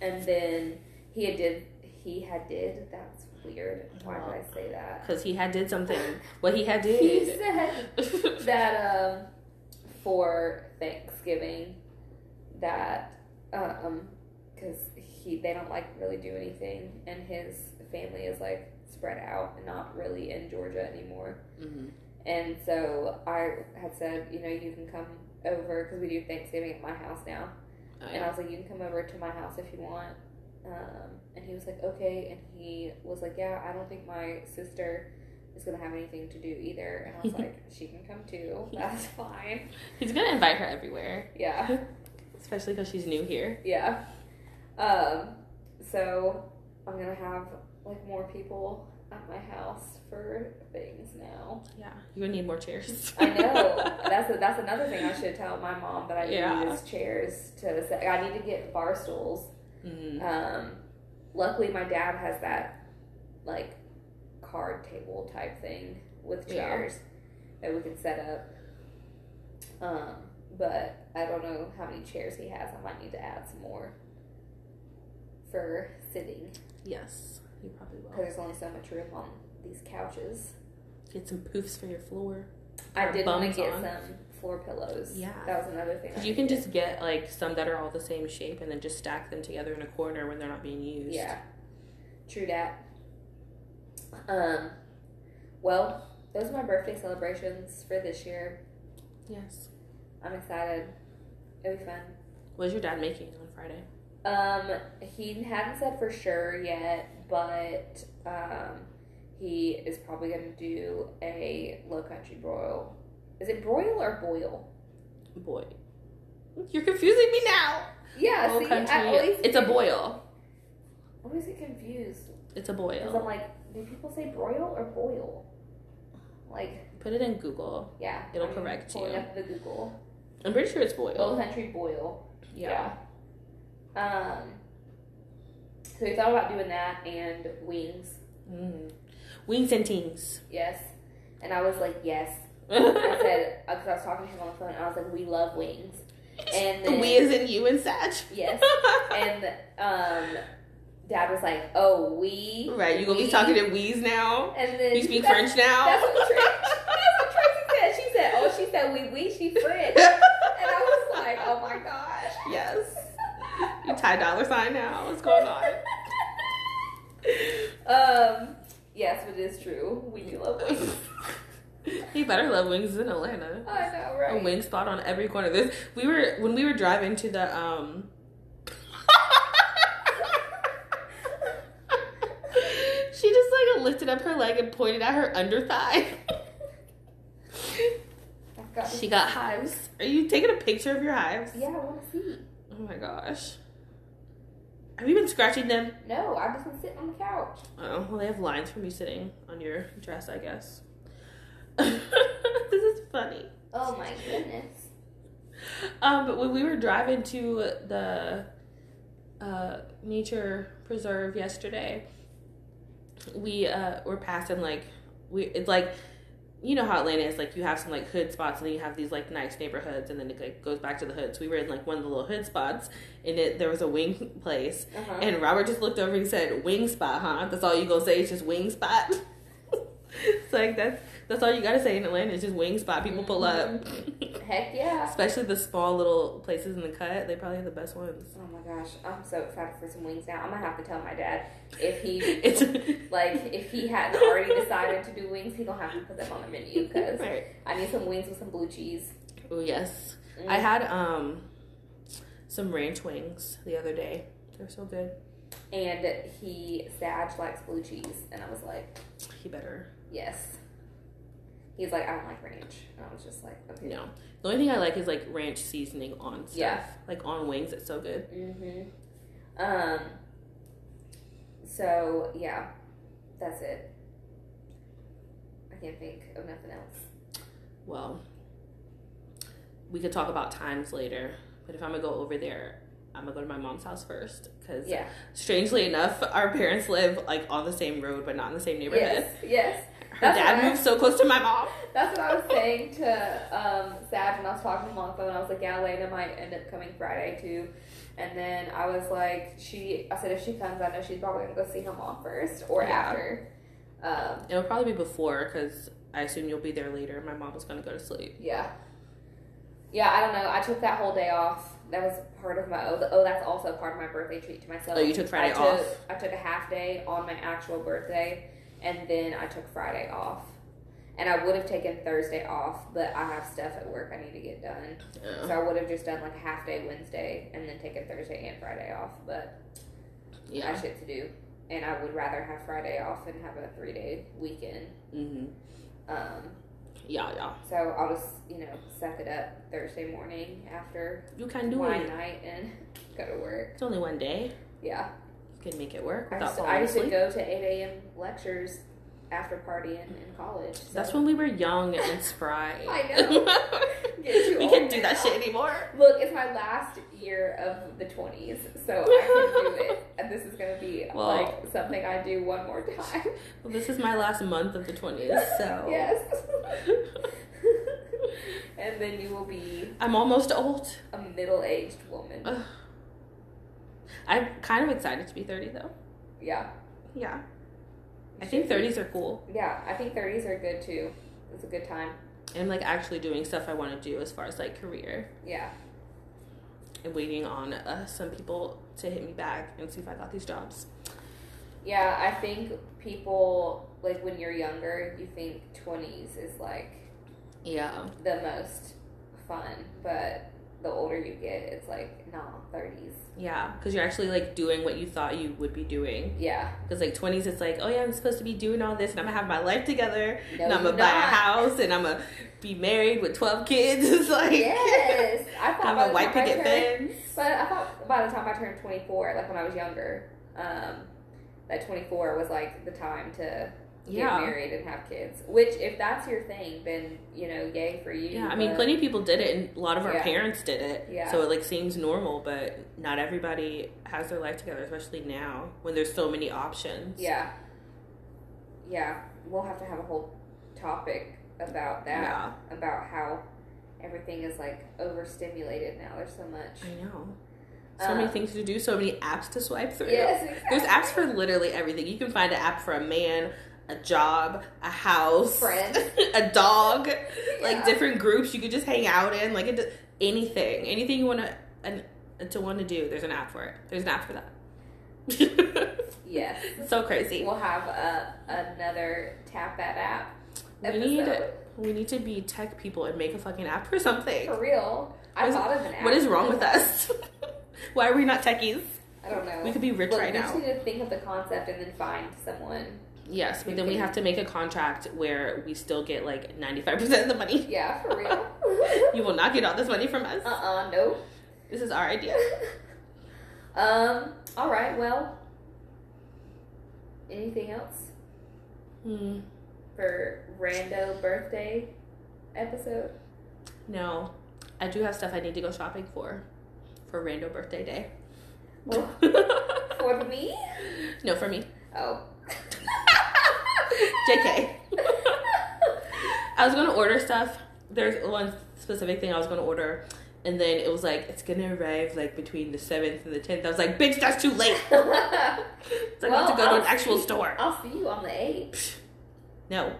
and then he had did he had did that's weird. Why did I say that? Because he had did something. What he had did. (laughs) He said (laughs) that um for Thanksgiving that um because he they don't like really do anything and his family is like spread out and not really in Georgia anymore. Mhm. And so I had said, you know, you can come over because we do Thanksgiving at my house now. Oh, And I was like, you can come over to my house if you want. Um, and he was like, okay. And he was like, yeah, I don't think my sister is going to have anything to do either. And I was like, (laughs) she can come too. That's (laughs) fine. He's gonna invite her everywhere, Yeah. (laughs) especially because she's new here. Yeah. Um, so I'm going to have like more people at my house for things now. Yeah, you're gonna need more chairs. I know. (laughs) that's a, that's another thing I should tell my mom that I need Yeah. is chairs to set. I need to get bar stools. Mhm. Um, luckily, my dad has that like card table type thing with Yeah. chairs that we can set up. Um, but I don't know how many chairs he has. I might need to add some more for sitting Yes, you probably because there's only so much room on these couches. Get some poofs for your floor. I did want to get on. some floor pillows. Yeah. that was another thing. Because you can needed. just get like some that are all the same shape and then just stack them together in a corner when they're not being used. Yeah, true that. Um, well, those are my birthday celebrations for this year. Yes. I'm excited. It'll be fun. What is your dad making on Friday? Um, he hadn't said for sure yet, but um, he is probably going to do a low country broil. Is it broil or boil? Boy. You're confusing me now. Yeah, Low see, country. I always It's a boil. I always get confused It's a boil. because I'm boil. like, do people say broil or boil? Like, Put it in Google. yeah, It'll I'm correct you. up the Google. I'm pretty sure it's boil. Low country boil. Yeah. Um. So we thought about doing that and wings. Mm. Wings and teams. Yes. And I was like, yes. (laughs) I said because I was talking to him on the phone. and I was like, we love wings. And (laughs) then we is in you and Sag. yes. (laughs) And um, Dad was like, oh, we. right, you gonna be talking to we's now? And then You speak French now? That's what, Tracy, that's what Tracy said. She said, oh, she said we we. She French. And I was like, oh my gosh. yes. You tie dollar sign now. What's going on? Um. Yes, but it is true. We do love wings. (laughs) you better love wings in Atlanta. I know, right? A wing spot on every corner. This we were when we were driving to the um (laughs) She just like lifted up her leg and pointed at her under thigh. Got she got hives. Are you taking a picture of your hives? Yeah, I want to see. Oh my gosh. Have you been scratching them? No, I've just been sitting on the couch. Oh, well, they have lines from you sitting on your dress, I guess. (laughs) this is funny. Oh my goodness. Um, but when we were driving to the uh, nature preserve yesterday, we uh were passing like we it's like you know how Atlanta is like you have some like hood spots and then you have these like nice neighborhoods and then it like, goes back to the hood. So we were in like one of the little hood spots and it there was a wing (laughs) place Uh-huh. and Robert just looked over and he said, "Wing spot, huh? That's all you gonna say? It's just wing spot." (laughs) it's like that's that's all you gotta say in Atlanta. It's just wing spot. People pull up, (laughs) Heck yeah. especially the small little places in the cut. They probably have the best ones. Oh my gosh, I'm so excited for some wings now. I'm gonna have to tell my dad if he (laughs) It's (laughs) like if he hadn't already decided to do wings, he gonna have to put them on the menu because right. I need some wings with some blue cheese. Oh yes, Mm. I had um some ranch wings the other day. They're so good. and he Sag likes blue cheese, and I was like, He better. yes. He's like, I don't like ranch. And I was just like, okay. No, the only thing I like is like ranch seasoning on stuff. Yeah. like on wings. It's so good. Mm-hmm. Um. So yeah, that's it. I can't think of nothing else. Well, we could talk about times later, but if I'm gonna go over there, I'm gonna go to my mom's house first because, Yeah. strangely enough, our parents live like on the same road but not in the same neighborhood. Yes. Yes. Her That's dad moved so close to my mom. (laughs) That's what I was saying to um, Sag when I was talking to him on the phone. I was like, yeah, Elena might end up coming Friday too. And then I was like, she. I said if she comes, I know she's probably gonna go see her mom first or Yeah. after. Um, It'll probably be before because I assume you'll be there later. My mom was gonna go to sleep. yeah. Yeah, I don't know. I took that whole day off. That was part of my. Oh, the- oh that's also part of my birthday treat to myself. Oh, you took Friday I took, off? I took a half day on my actual birthday, and then I took Friday off. And I would have taken Thursday off, but I have stuff at work I need to get done. So I would have just done like a half day Wednesday and then taken Thursday and Friday off. But I Yeah. have shit to do, and I would rather have Friday off and have a three day weekend. hmm Um, Yeah, yeah. so I'll just you know suck it up Thursday morning after You can do wine it. night and (laughs) go to work. It's only one day. Yeah, Can make it work I without used, I used to go to eight a.m. lectures after partying in college. So. That's when we were young and spry. (laughs) I know. (laughs) We can't do that shit anymore. Look, it's my last year of the 20s, so I can do (laughs) it. And this is going to be Well- like something I do one more time. Well, this is my last month of the 20s, so. Yes. and then you will be I'm almost old. a middle aged woman. Ugh. I'm kind of excited to be 30 though. Yeah. Yeah. I think 30s are cool. Yeah, I think 30s are good too. It's a good time. And I'm like actually doing stuff I want to do as far as like career Yeah. and waiting on uh, some people to hit me back and see if I got these jobs. Yeah, I think people, like when you're younger, you think 20s is like Yeah. the most fun, but the older you get, it's like, nah, 30s. Yeah. Because you're actually like doing what you thought you would be doing. Yeah. Because like 20s, it's like, oh yeah, I'm supposed to be doing all this and I'm gonna have my life together No, and I'm gonna buy a house and I'm gonna be married with 12 kids. (laughs) It's like, Yes. I thought by a white picket fence. But I thought by the time I turned 24, like when I was younger, um, that 24 was like the time to Yeah. get married and have kids. Which, if that's your thing, then you know, yay for you. Yeah, I mean, plenty of people did it, and a lot of our Yeah. parents did it. Yeah. So it like seems normal, but not everybody has their life together, especially now when there's so many options. Yeah. Yeah, we'll have to have a whole topic about that. Yeah. About how everything is like overstimulated now. There's so much. I know. So many Um, things to do, so many apps to swipe through. Yes, exactly. There's apps for literally everything. You can find an app for a man, a job, a house, Friends. (laughs) a dog, (laughs) like different groups you could just hang out in, like it, anything, anything you want to and to want to do. There's an app for it. There's an app for that. (laughs) Yes. so crazy. We'll have a, another tap that app. We need we need to be tech people and make a fucking app for something. For real. I What is- thought of an app. What is wrong with us? Why are we not techies? I don't know. We could be rich Look, right we now. just need to think of the concept and then find someone. Yes, but then we have to make a contract where we still get like ninety five percent of the money. Yeah, for real. (laughs) You will not get all this money from us. uh uh nope. This is our idea. (laughs) Um, all right, well. Anything else Hmm. for rando birthday episode? No, I do have stuff I need to go shopping for, for rando birthday day. Well, (laughs) for me? no, for me. Oh. JK. I was gonna order stuff. There's one specific thing I was gonna order, and then it was like it's gonna arrive like between the seventh and the tenth. I was like, bitch, that's too late. (laughs) It's like I have to go to an I'll actual store. I'll see you on the 8th. No,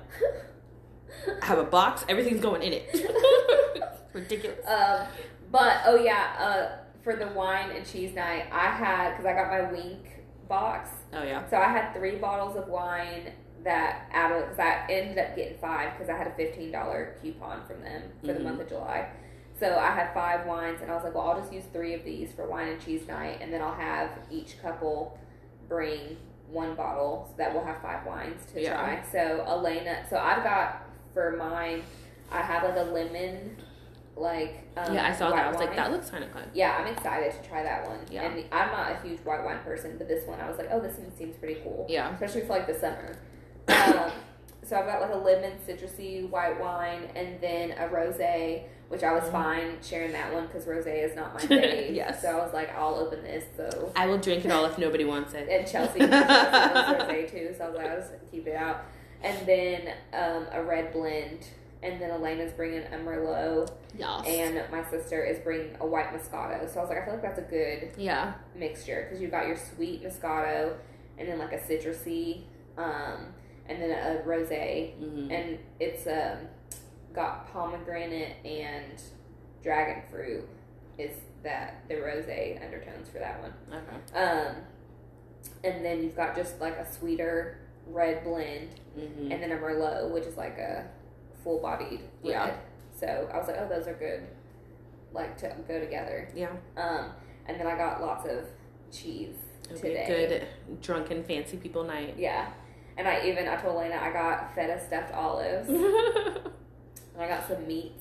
I have a box. Everything's going in it. (laughs) Ridiculous. Um, but oh yeah, uh, for the wine and cheese night, I had because I got my Winc box, Oh yeah. so I had three bottles of wine that out of because I ended up getting five because I had a fifteen dollar coupon from them for the Mhm. month of July. So I had five wines, and I was like, well, I'll just use three of these for wine and cheese night, and then I'll have each couple bring one bottle, so that we'll have five wines to Yeah. try. So Elena, so I've got for mine, I have like a lemon, like um, yeah, I saw that. I was like, that looks kind of fun. Yeah, I'm excited to try that one. Yeah. And I'm not a huge white wine person, but this one I was like, oh, this one seems pretty cool, Yeah. especially for like the summer. Um, (coughs) so I've got like a lemon citrusy white wine, and then a rosé, which I was Mhm. fine sharing that one because rosé is not my (laughs) thing. Yes. So I was like, I'll open this. So I will drink it all if nobody wants it. and Chelsea, Chelsea loves rosé (laughs) too, so I was like, I'll just keep it out. And then um, a red blend, and then Elena's bringing a Merlot, Yes. and my sister is bringing a white Moscato. So I was like, I feel like that's a good yeah. mixture because you've got your sweet Moscato, and then like a citrusy, um, and then a rosé, hmm and it's um, got pomegranate and dragon fruit. Is that the rosé undertones for that one? Okay. Um, and then you've got just like a sweeter red blend, hmm and then a Merlot, which is like a full bodied red. Yeah. So I was like, oh, those are good, like to go together. Yeah. Um, and then I got lots of cheese It'll today. a good drunken fancy people night. Yeah. And I even I told Lena I got feta stuffed olives (laughs) and I got some meats.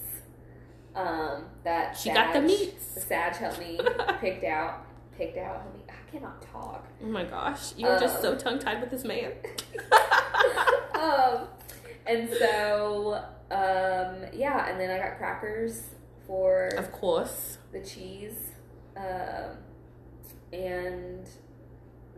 Um, that she got the Sag- meats. Sag helped me (laughs) picked out picked out. Helped me, I cannot talk. Oh my gosh, you were just Um, so tongue tied with this man. (laughs) um, and so um, yeah, and then I got crackers for Of course. the cheese, um, and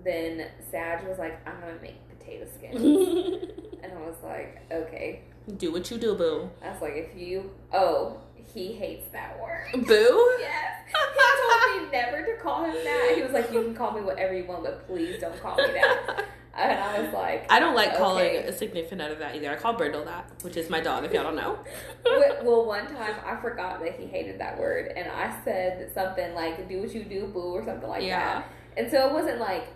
then Sag was like, "I'm gonna make potato skins," (laughs) and I was like, "Okay." Do what you do, boo. I was like, "If you, oh, he hates that word." Boo? (laughs) Yes, he told me never to call him that. He was like, "You can call me whatever you want, but please don't call me that." (laughs) And I was like, I don't like calling a significant other that either. I call Brindle that, which is my dog, if y'all don't know. (laughs) Well- one time I forgot that he hated that word, and I said something like "do what you do, boo" or something like yeah. that. And so it wasn't like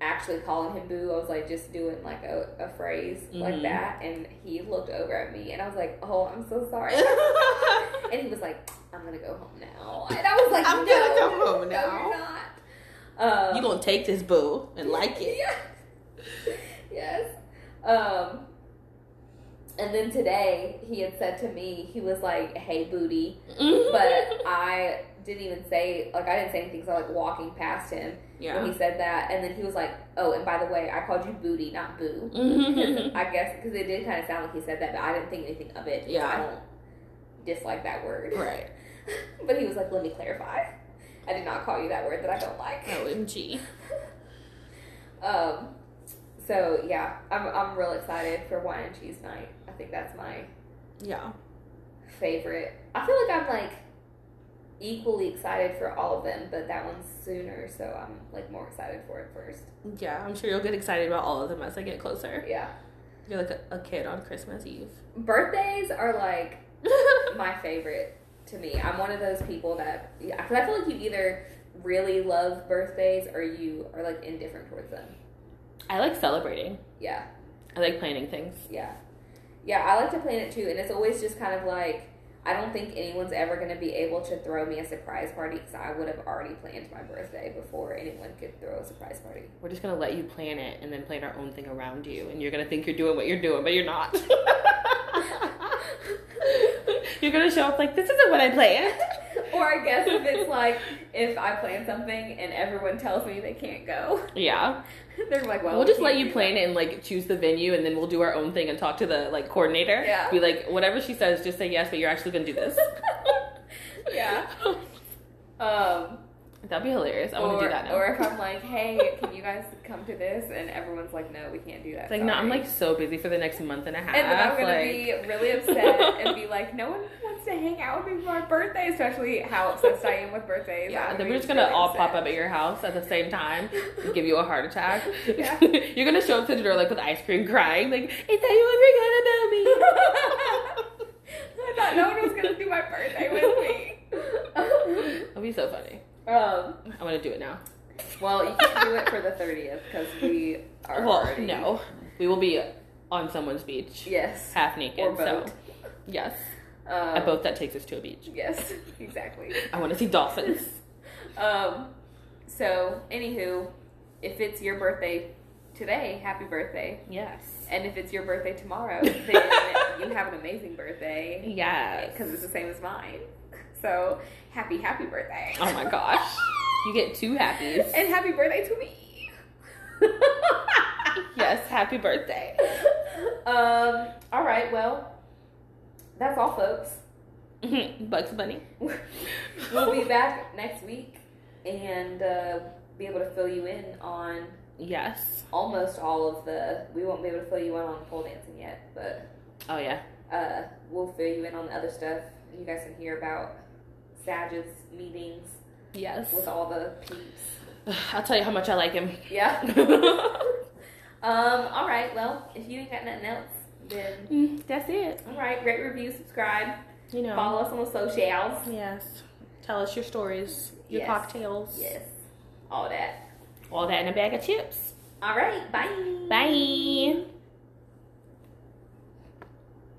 actually calling him boo. I was like just doing like a, a phrase like Mhm. that, and he looked over at me, and I was like, "Oh, I'm so sorry." (laughs) and he was like, "I'm gonna go home now," and I was like, (laughs) I'm "No, gonna go home no, now." you're not." Um, you gonna take this boo and like it. Yes. (laughs) yes. Um, and then today he had said to me, he was like, "Hey, booty," but (laughs) I didn't even say like I didn't say anything. So I was, like walking past him yeah. when he said that, and then he was like, "Oh, and by the way, I called you booty, not boo." Mhm. (laughs) I guess because it did kind of sound like he said that, but I didn't think anything of it. Yeah. I don't dislike that word. right. But he was like, "Let me clarify. I did not call you that word that I don't like." OMG. Um, so yeah, I'm I'm real excited for wine and cheese night. I think that's my Yeah. favorite. I feel like I'm like equally excited for all of them, but that one's sooner, so I'm like more excited for it first. Yeah, I'm sure you'll get excited about all of them as I get closer. Yeah, You're like a, a kid on Christmas Eve. birthdays are like (laughs) my favorite to me. I'm one of those people that yeah, because I feel like you either really love birthdays or you are like indifferent towards them. I like celebrating. Yeah. I like planning things. Yeah. Yeah, I like to plan it too, and it's always just kind of like I don't think anyone's ever going to be able to throw me a surprise party because I would have already planned my birthday before anyone could throw a surprise party. We're just gonna let you plan it and then plan our own thing around you, and you're gonna think you're doing what you're doing, but you're not. (laughs) (laughs) you're gonna show up like this isn't what I planned. (laughs) or I guess if it's like if I plan something and everyone tells me they can't go, Yeah, (laughs) they're like, "Well, we'll just we let you plan it and like choose the venue, and then we'll do our own thing and talk to the like coordinator. Yeah. Be like, whatever she says, just say yes, but you're actually gonna do this. (laughs) yeah. (laughs) Um. That'd be hilarious. I want to do that now. or if I'm (laughs) like, hey, can you guys come to this? And everyone's like, no, we can't do that. It's like, no, I'm like so busy for the next month and a half. And then I'm gonna like, be really upset (laughs) and be like, no one wants to hang out with me for my birthday, especially how obsessed I am with birthdays. Yeah, then we're just gonna really all upset. pop up at your house at the same time and (laughs) give you a heart attack. Yeah. You're gonna show up to the door like with ice cream crying, like, is that you ever gonna I thought no one was gonna do my birthday with me. That'd be so funny. Um, I wanna do it now. well, you can do it for the 30th because we are. Well, already- no. We will be on someone's beach, Yes. half naked. Or both. So, yes. Um, a boat that takes us to a beach. Yes, (laughs) exactly. I wanna see dolphins. (laughs) Um, so, anywho, if it's your birthday today, happy birthday. yes. And if it's your birthday tomorrow, (laughs) then you have an amazing birthday. Yes. Because it's the same as mine. So, happy, happy birthday. Oh my gosh. You get two happies. And happy birthday to me. (laughs) yes, happy birthday. Um, all right, well, that's all, folks. (laughs) Bugs Bunny. (laughs) We'll be back next week and uh, be able to fill you in on Yes. almost all of the. We won't be able to fill you in on pole dancing yet, but Oh yeah. uh, we'll fill you in on the other stuff. You guys can hear about Sage's meetings Yes. with all the peeps. (sighs) I'll tell you how much I like him. Yeah. (laughs) (laughs) um. All right. Well, if you ain't got nothing else, then Mm, That's it. all right. Rate, review, subscribe, You know. follow us on the socials. Yes. Tell us your stories, your Yes. cocktails, Yes. All that. all that in a bag of chips. All right. Bye. Bye.